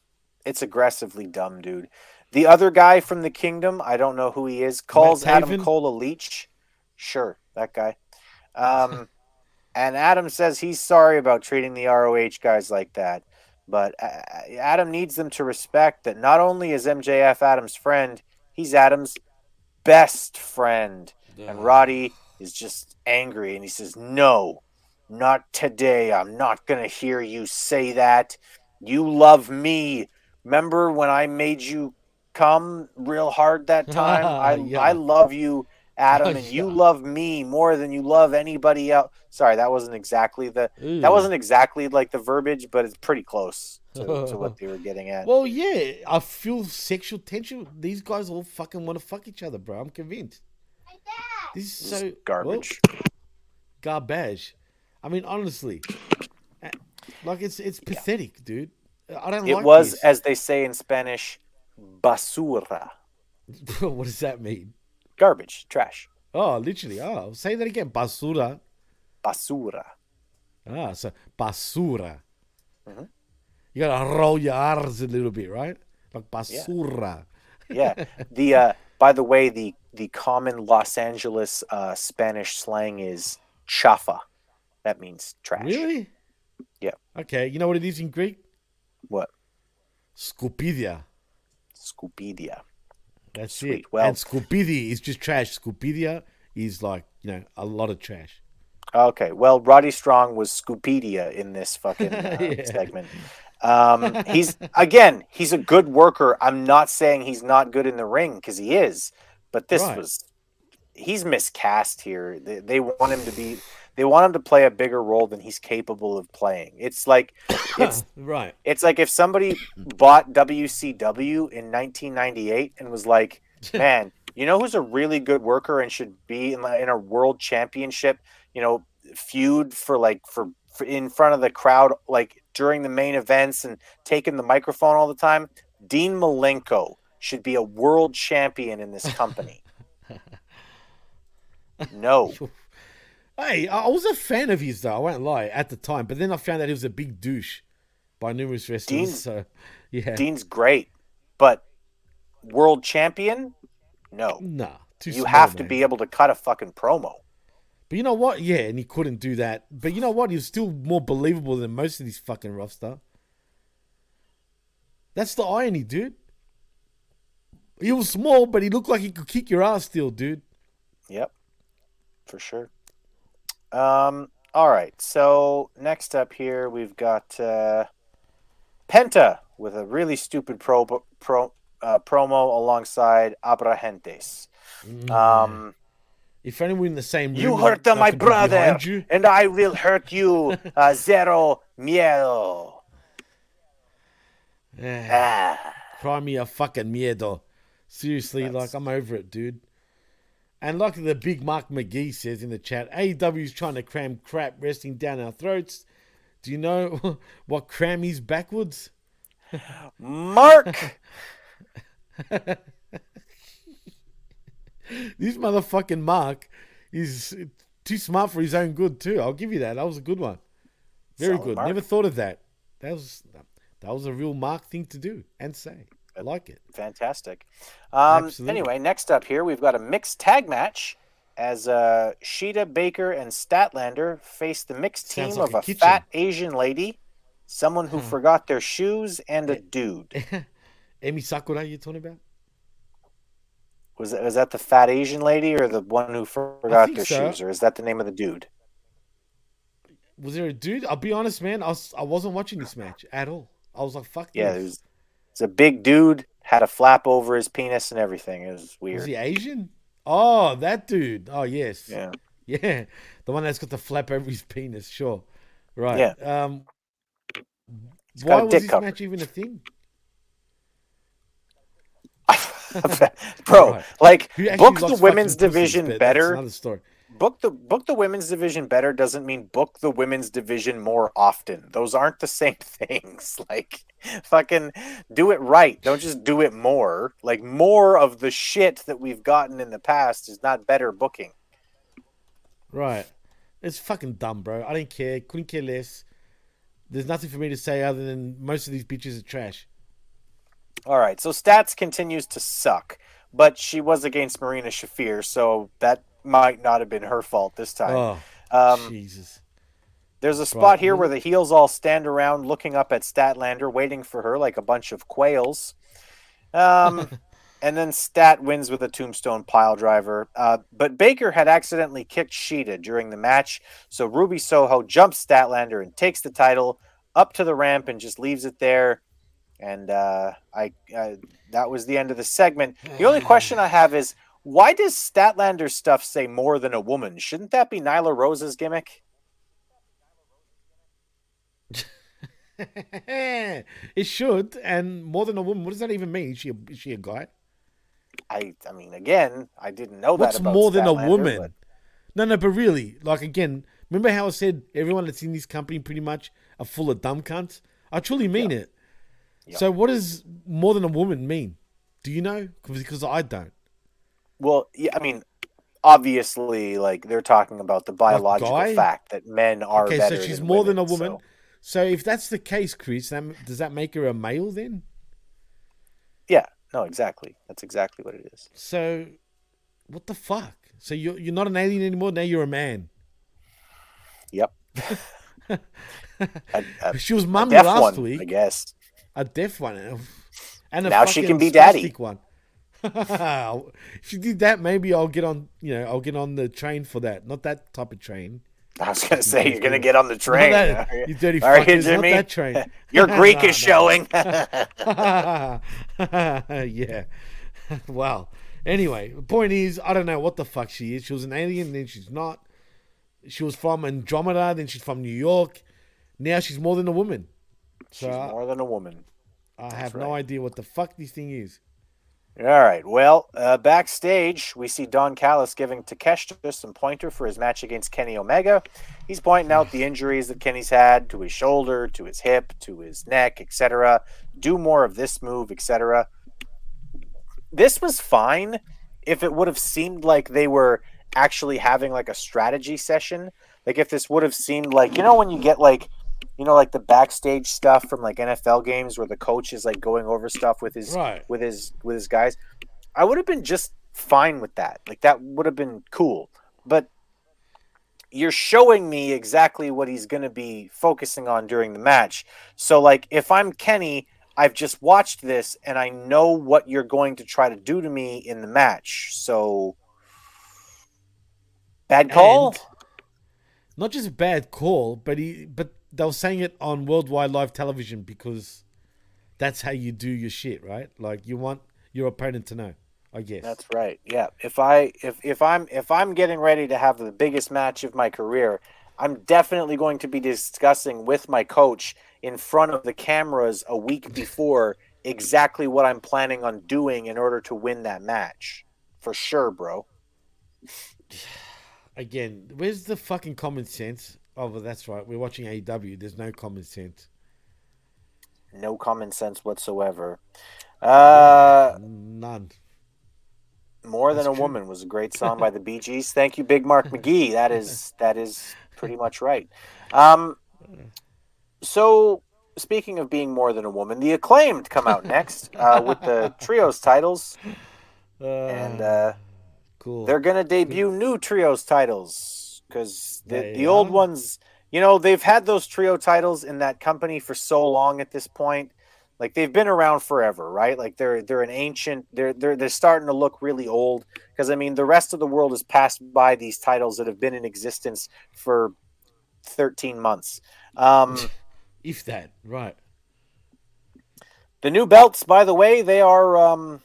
It's aggressively dumb, dude. The other guy from the kingdom, I don't know who he is, calls Adam Cole a leech. Sure, that guy. Um, and Adam says he's sorry about treating the ROH guys like that. But uh, Adam needs them to respect that not only is MJF Adam's friend, he's Adam's best friend. And Roddy is just angry and he says, No, not today. I'm not going to hear you say that. You love me. Remember when I made you come real hard that time? I, Yeah. I love you, Adam, oh, and you love me more than you love anybody else. Sorry, that wasn't exactly the Ooh. that wasn't exactly like the verbiage, but it's pretty close to, to what they were getting at. Well, yeah, I feel sexual tension. These guys all fucking want to fuck each other, bro. I'm convinced. This is so garbage. well, garbage. I mean, honestly, uh, like it's it's pathetic, dude. I don't it like was, this. as they say in Spanish, basura. what does that mean? Garbage, trash. Oh, literally. Oh, say that again. Basura. Basura. Ah, so basura. Mhm. You gotta roll your R's a little bit, right? Like basura. yeah. The uh, by the way, the the common Los Angeles uh, Spanish slang is chafa. That means trash. Really? Yeah. Okay. You know what it is in Greek? What? Scupidia. Scupidia. That's Sweet. it. Well- and Scupidi is just trash. Scupidia is like you know a lot of trash. Okay. Well, Roddy Strong was Scupedia in this fucking uh, Yeah. segment. Um, he's again, he's a good worker. I'm not saying he's not good in the ring because he is, but this Right. was he's miscast here. They, they want him to be. They want him to play a bigger role than he's capable of playing. It's like it's Right. It's like if somebody bought WCW in 1998 and was like, "Man, you know who's a really good worker and should be in, in a world championship, you know, feud for like for, for in front of the crowd like during the main events and taking the microphone all the time? Dean Malenko should be a world champion in this company." no. Hey, I was a fan of his though. I won't lie at the time, but then I found out he was a big douche by numerous wrestlers. Dean- so yeah, Dean's great, but world champion? No. Nah, you small, have to be able to cut a fucking promo. But you know what? Yeah, and he couldn't do that. But you know what? He was still more believable than most of these fucking roster. That's the irony, dude. He was small, but he looked like he could kick your ass still, dude. Yep, for sure. Um. All right. So next up here, we've got uh, Penta with a really stupid pro pro uh, promo alongside Abrahantes. Um. If anyone in the same room, You hurt I my brother, and I will hurt you. Uh, zero miedo. Ah. Cry me a fucking miedo. Seriously, like I'm over it, dude. And like the big Mark McGee says in the chat, AEW's trying to cram crap resting down our throats. Do you know what cram is backwards? Mark. this motherfucking Mark is too smart for his own good too. I'll give you that. That was a good one. Very Solid good. Mark. Never thought of that. That was that was a real Mark thing to do and say. I like it. Fantastic. Um, anyway, next up here, we've got a mixed tag match as uh, Shida, Baker, and Statlander face the mixed team like of a a, fat Asian lady, someone who forgot their shoes, and a dude. Emi Sakura, you talking about? Was that, was that the fat Asian lady or the one who forgot their so. shoes, or is that the name of the dude? Was there a dude? I'll be honest, man. I was I wasn't watching this match at all. I was like, fuck Yeah, this. It. It's a big dude, had a flap over his penis and everything. It was weird. Is he Asian? Oh, that dude. Oh, yes. Yeah. Yeah. The one that's got the flap over his penis. Sure. Right. Yeah. Um, why was this cover. match even a thing? Bro, Right. like book the women's division but that's better. another story. Book the book the women's division better doesn't mean book the women's division more often. Those aren't the same things. Like fucking do it right. Don't just do it more. Like more of the shit that we've gotten in the past is not better booking. Right. It's fucking dumb, bro. I don't care. Couldn't care less. there's nothing for me to say other than most of these bitches are trash. All right, so stats continues to suck, but she was against Marina Shafir, so that might not have been her fault this time. Oh, um, Jesus. There's a spot Right. here where the heels all stand around looking up at Statlander, waiting for her like a bunch of quails. Um, and then Stat wins with a tombstone pile driver. Uh, but Baker had accidentally kicked Shida during the match, so Ruby Soho jumps Statlander and takes the title up to the ramp and just leaves it there. And uh, I uh, that was the end of the segment. The only question I have is why does Statlander stuff say more than a woman? Shouldn't that be Nyla Rose's gimmick? it should, and more than a woman. What does that even mean? Is she a, is she a guy? I I mean, again, I didn't know What's that about more than a woman? but- No, no, but really, like again, remember how I said everyone that's in this company pretty much are full of dumb cunts? I truly mean it. So, what does more than a woman mean? Do you know? Because I don't. Well, yeah, I mean, obviously, like they're talking about the biological fact that men are okay, better. so she's than more than a woman. so- So. if that's the case, Chris, that, does that make her a male then? Yeah, no, exactly. That's exactly what it is. So, what the fuck? So you're you're not an alien anymore. Now you're a man. Yep. A- a- she was a mummy last one, week. I guess. A deaf one. and a- Now she can be daddy. one. if she did that, maybe I'll get on. You know, I'll get on the train for that. Not that type of train. I was gonna say you're gonna get on the train. that- you- you dirty fuckers, not that train. Your Greek No, is no. showing. yeah. well, anyway, the point is, I don't know what the fuck she is. She was an alien, then she's not. She was from Andromeda, then she's from New York. Now she's more than a woman. So She's more than a woman. I have no idea what the fuck this thing is. All right. Well, uh, backstage, we see Don Callis giving Takeshita some pointer for his match against Kenny Omega. He's pointing out the injuries that Kenny's had to his shoulder, to his hip, to his neck, etc. Do more of this move, etc. This was fine if it would have seemed like they were actually having like a strategy session. Like if this would have seemed like, you know, when you get like you know, like the backstage stuff from like NFL games where the coach is like going over stuff with his Right. with his with his guys. I would have been just fine with that. Like that would have been cool. But you're showing me exactly what he's going to be focusing on during the match. So like if I'm Kenny, I've just watched this and I know what you're going to try to do to me in the match. So bad call. And not just bad call, but he but they were saying it on worldwide live television because that's how you do your shit, right? Like you want your opponent to know. I guess. That's right. Yeah. If I if if I'm if I'm getting ready to have the biggest match of my career, I'm definitely going to be discussing with my coach in front of the cameras a week before exactly what I'm planning on doing in order to win that match. For sure, bro. Again, where's the fucking common sense? Oh, well, that's right. We're watching AEW. There's no common sense. No common sense whatsoever. Uh None. More Than a Woman was a great song by the Bee Gees. Thank you, Big Mark McGee. That is that is pretty much right. Um, so speaking of being more than a woman, the acclaimed come out next uh, with the trios titles, and uh, cool. they're gonna debut new trios titles because the They the old ones, you know, they've had those trio titles in that company for so long at this point. Like they've been around forever, right? Like they're they're an ancient. They're they're they're starting to look really old because I mean the rest of the world has passed by these titles that have been in existence for thirteen months. Um, If that, right. the new belts, by the way, they are um,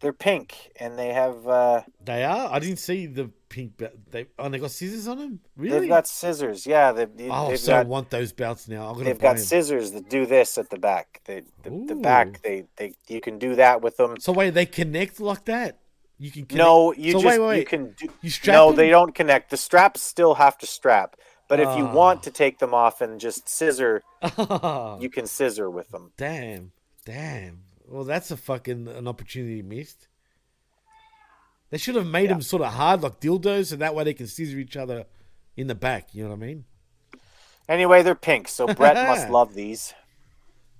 they're pink and they have uh, They are. I didn't see the pink belt. They oh, they got scissors on them. Really? they've got scissors. Yeah, they've, oh, they've so got want those belts now. I'm they've got 'em. scissors that do this at the back. They the, the back they they you can do that with them. So wait, they connect like that? You can connect. No, you so just wait, wait, you can do. You strap no, them? they don't connect. The straps still have to strap. But if you Ah. want to take them off and just scissor, Oh, you can scissor with them. damn, damn. Well, that's a fucking an opportunity missed. They should have made them sort of hard, like dildos, so that way they can scissor each other in the back. You know what I mean? Anyway, they're pink, so Bret must love these.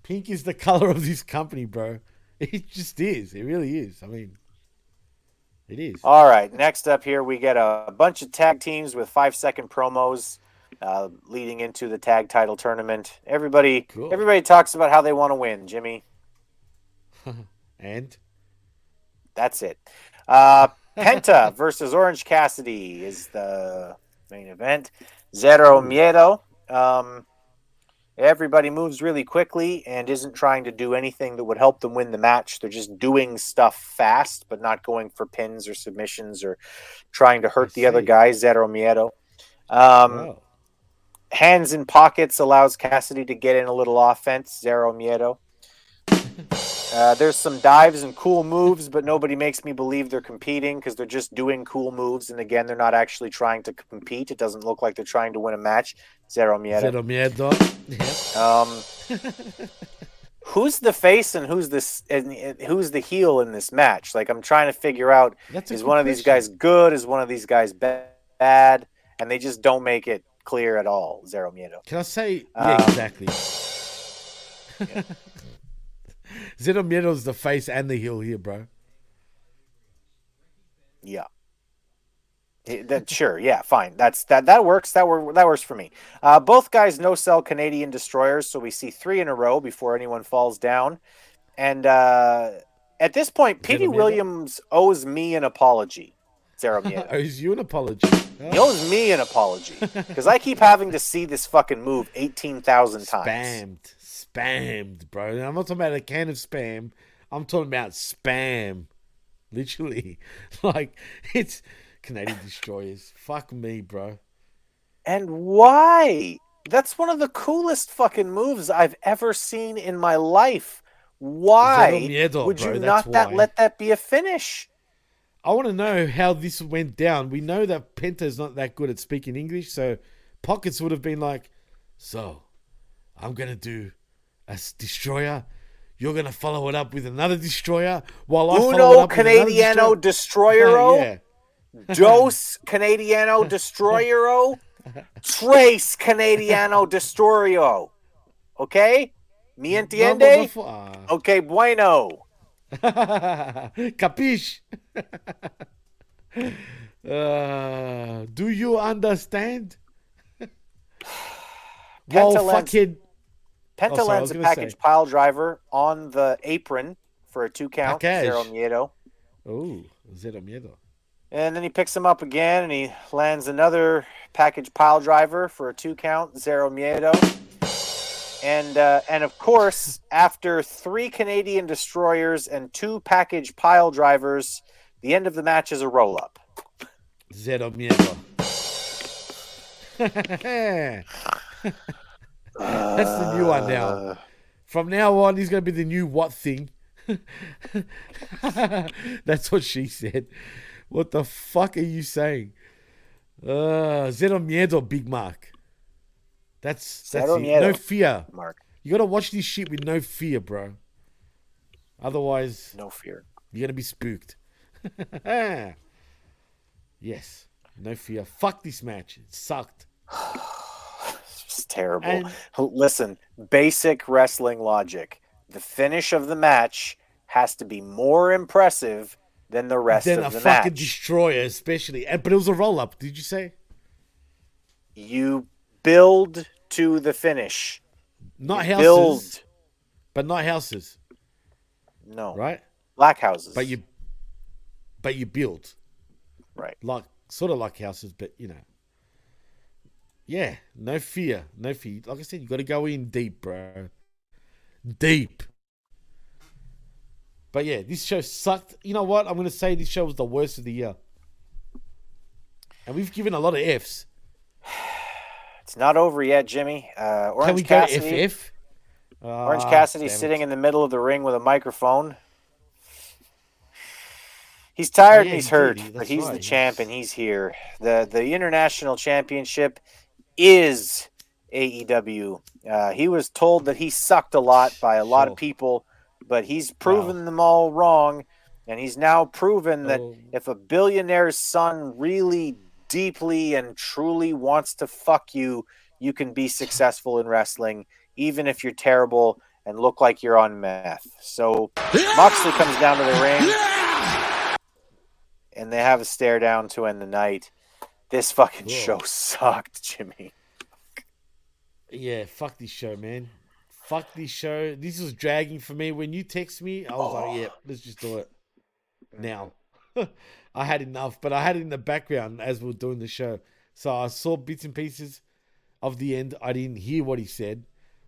Pink is the color of this company, bro. It just is. It really is. I mean, it is. All right, next up here we get a bunch of tag teams with five second promos uh, leading into the tag title tournament. Everybody, Cool. everybody talks about how they want to win. Jimmy, and that's it. Uh, Penta versus Orange Cassidy is the main event. Zero Miedo. Um, everybody moves really quickly and isn't trying to do anything that would help them win the match. They're just doing stuff fast, but not going for pins or submissions or trying to hurt the other guy. Zero Miedo. Um, Hands in pockets allows Cassidy to get in a little offense. Zero Miedo. Uh, there's some dives and cool moves, but nobody makes me believe they're competing because they're just doing cool moves. And again, they're not actually trying to compete. It doesn't look like they're trying to win a match. Zero Miedo. Zero miedo. Yeah. Um, who's the face and who's this and who's the heel in this match? Like I'm trying to figure out is one of these question. guys good? Is one of these guys bad? And they just don't make it clear at all. Zero Miedo. Can I say? Yeah, Um, exactly. Zero Miedo's the face and the heel here, bro. Yeah. That sure, yeah, fine. That's that that works. That wor- that works for me. Uh, both guys no sell Canadian destroyers, so we see three in a row before anyone falls down. And uh, at this point, Petey Williams owes me an apology. Zero. Owes you an apology. He owes me an apology because I keep having to see this fucking move eighteen thousand times. Spammed, spammed, bro. I'm not talking about a can of spam. I'm talking about spam. Literally, like it's Canadian destroyers. Fuck me, bro. And why? That's one of the coolest fucking moves I've ever seen in my life. Why miedo, would you not that why. let that be a finish? I want to know how this went down. We know that Penta's not that good at speaking English, so Pockets would have been like, "So, I'm gonna do a destroyer. You're gonna follow it up with another destroyer, while I follow it Uno up with another Canadiano destroyer." Destroyero. yeah. Dos Canadiano Destroyero. Tres Canadiano Destroyero. Okay? Me entiende? Okay, bueno. Capiche? uh, do you understand? Well, fucking. Penta Oh, sorry, lands a package say. pile driver on the apron for a two count. Package. Zero miedo. Oh, zero miedo. And then he picks him up again and he lands another package pile driver for a two count, zero miedo. And uh, and of course, after three Canadian destroyers and two package pile drivers, the end of the match is a roll up. Zero miedo. That's the new one Uh. now. From now on, he's going to be the new what thing. That's what she said. What the fuck are you saying? Uh, Zero miedo, Big Mark. That's that's Zero it. no fear. Mark. You got to watch this shit with no fear, bro. Otherwise, No fear. you're gonna be spooked. yes, no fear. Fuck this match. It sucked. Terrible. And- Listen, basic wrestling logic. The finish of the match has to be more impressive than the rest then of a fucking destroyer, especially. And, but it was a roll up. Did you say? you build to the finish. Not You houses, Build. but not houses, No. right? Black houses. But you, but you build Right. like sort of like houses, but you know. Yeah, no fear, no fear. Like I said, you got to go in deep, bro. Deep. But yeah, this show sucked. You know what? I'm gonna say this show was the worst of the year, and we've given a lot of Fs. It's not over yet, Jimmy. Uh, Orange Can we Cassidy. go FF? Orange Ah, Cassidy sitting in the middle of the ring with a microphone. He's tired Yeah, and he's he hurt. But he's right. the champ and he's here. the The international championship is AEW. Uh, he was told that he sucked a lot by a lot of people, but he's proven them all wrong, and he's now proven that Oh. if a billionaire's son really deeply and truly wants to fuck you, you can be successful in wrestling, even if you're terrible and look like you're on meth. So Moxley comes down to the ring, and they have a stare down to end the night. This fucking show sucked, Jimmy. Yeah, fuck this show, man. Fuck this show. This was dragging for me. When you text me, I was like, yeah, let's just do it now. I had enough, but I had it in the background as we were doing the show. So I saw bits and pieces of the end. I didn't hear what he said,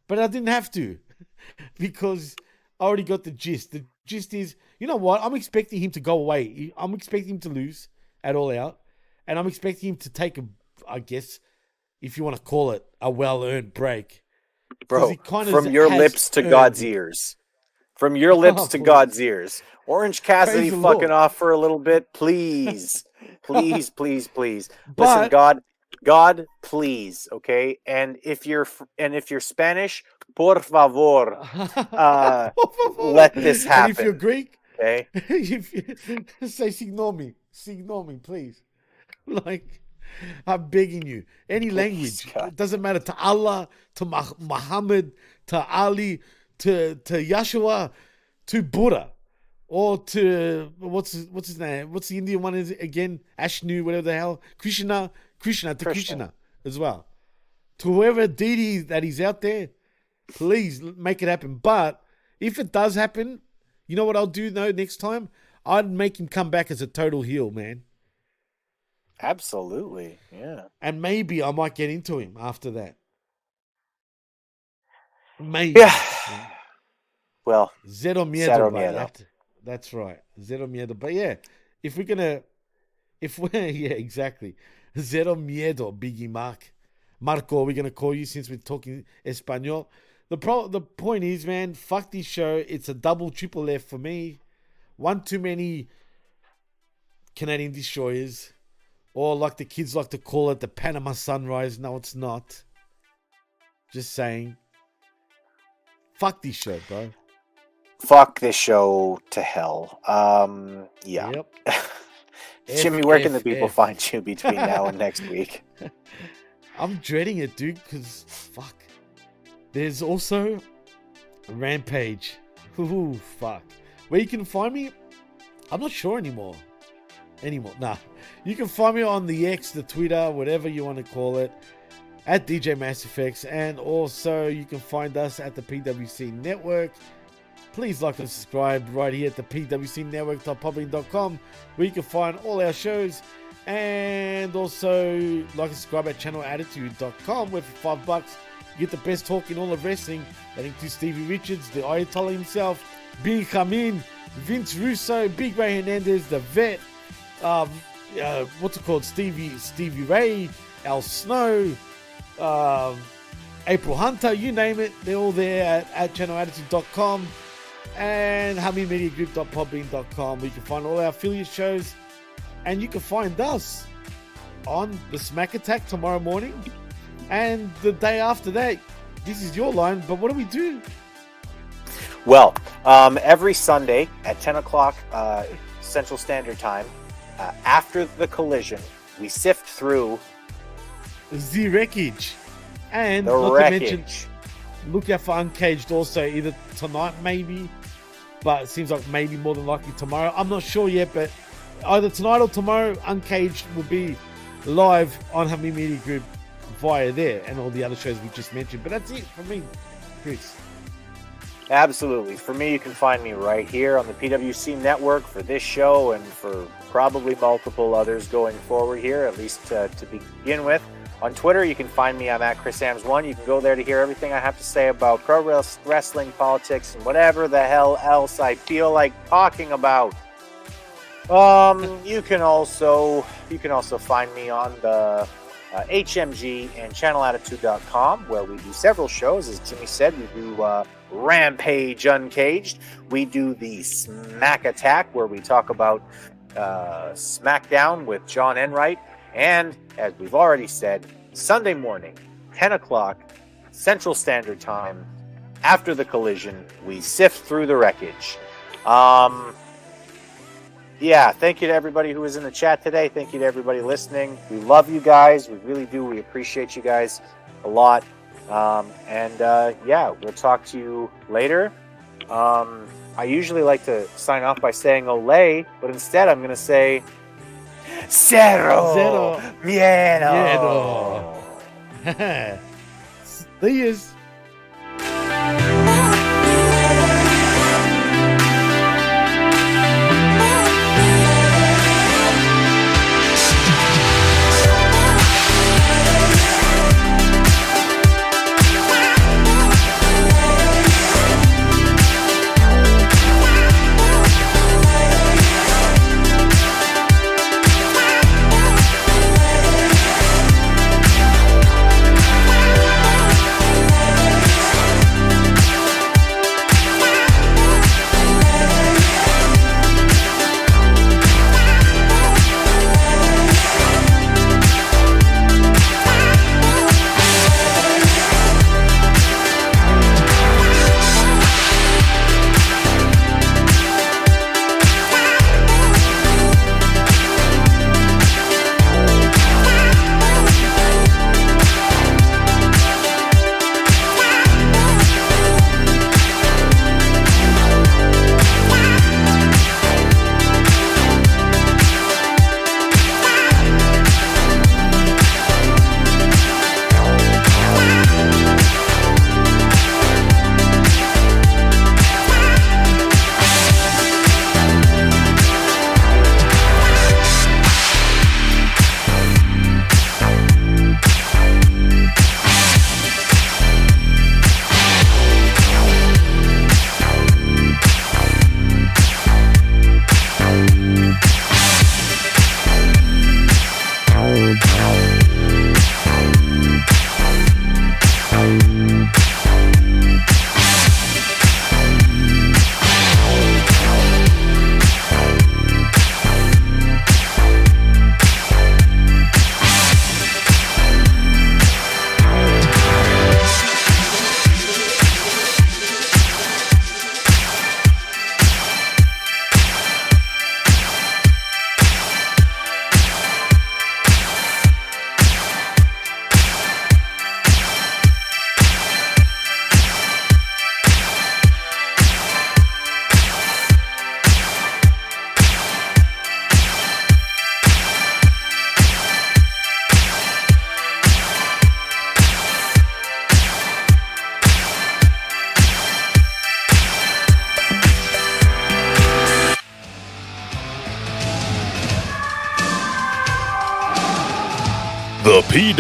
but I didn't have to because I already got the gist. The gist is, you know what? I'm expecting him to go away. I'm expecting him to lose at all out, and I'm expecting him to take a, I guess, if you want to call it, a well-earned break. Bro, from your lips to God's it. ears. From your lips Oh, to please. God's ears. Orange Cassidy Praise fucking off for a little bit, please. please, please, please. Listen, God, God, please, okay? And if you're and if you're Spanish, por favor, uh, let this happen. And if you're Greek, okay? if you, say signor me, signor me, please. Like, I'm begging you. Any oh, language. It doesn't matter to Allah, to Muhammad, to Ali, to to Yeshua, to Buddha, or to what's his, what's his name? What's the Indian one is again? Ashnu, whatever the hell. Krishna, Krishna to Krishna. Krishna as well. To whoever deity that is out there, please make it happen. But if it does happen, you know what I'll do though next time? I'd make him come back as a total heel, man. Absolutely. Yeah. And maybe I might get into him after that. Maybe. Yeah. Well, Zero miedo, Zero miedo. That- that's right. Zero miedo. But yeah, if we're gonna, if we're yeah, exactly. Zero miedo, Biggie Mark, Marco. We're gonna call you since we're talking Espanol. The pro, the point is, man, fuck this show. It's a double, triple F for me. One too many Canadian destroyers, or like the kids like to call it, the Panama Sunrise. No, it's not. Just saying. Fuck this show, bro. Fuck this show to hell. Um, yeah. Jimmy, where can the people find you between now and next week? I'm dreading it, dude, because fuck. There's also Rampage. Ooh, fuck. Where you can find me, I'm not sure anymore. Anymore. Nah. You can find me on the X, the Twitter, whatever you want to call it, at DJ Mass Effects. And also, you can find us at the PWC Network. Please like and subscribe right here at the pwcnetwork.podbean.com where you can find all our shows and also like and subscribe at channelattitude.com where for five bucks you get the best talk in all of wrestling that includes Stevie Richards, the Ayatollah himself, Big Khamin, Vince Russo, Big Ray Hernandez, the vet, um, uh, what's it called? Stevie Stevie Ray, Al Snow, um, April Hunter, you name it, they're all there at, at channelattitude.com and haminmediagroup.podbean.com where you can find all our affiliate shows and you can find us on the Smack Attack tomorrow morning and the day after that. This is your line, but what do we do? Well, um, every Sunday at 10 o'clock uh, Central Standard Time, uh, after the collision, we sift through The Wreckage. And the not to mention, look out for Uncaged also, either tonight maybe, but it seems like maybe more than likely tomorrow. I'm not sure yet, but either tonight or tomorrow, Uncaged will be live on Hamin Media Group via there and all the other shows we just mentioned. But that's it for me, Chris. Absolutely. For me, you can find me right here on the PWC network for this show and for probably multiple others going forward here, at least uh, to begin with. On Twitter, you can find me. I'm at ChrisAmbs1. You can go there to hear everything I have to say about pro wrestling, politics, and whatever the hell else I feel like talking about. Um, you can also you can also find me on the uh, HMG and ChannelAttitude.com, where we do several shows. As Jimmy said, we do uh, Rampage Uncaged. We do the Smack Attack, where we talk about uh, SmackDown with John Enright. And as we've already said, Sunday morning, 10 o'clock Central Standard Time, after the collision, we sift through the wreckage. Um, yeah, thank you to everybody who was in the chat today. Thank you to everybody listening. We love you guys. We really do. We appreciate you guys. a lot. Um, and uh, yeah, we'll talk to you later. Um, I usually like to sign off by saying Olay, but instead I'm going to say Zero. Zero. Miedo. Miedo. See yous. The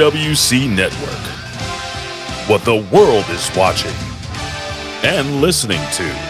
PWC Network. What the world is watching and listening to.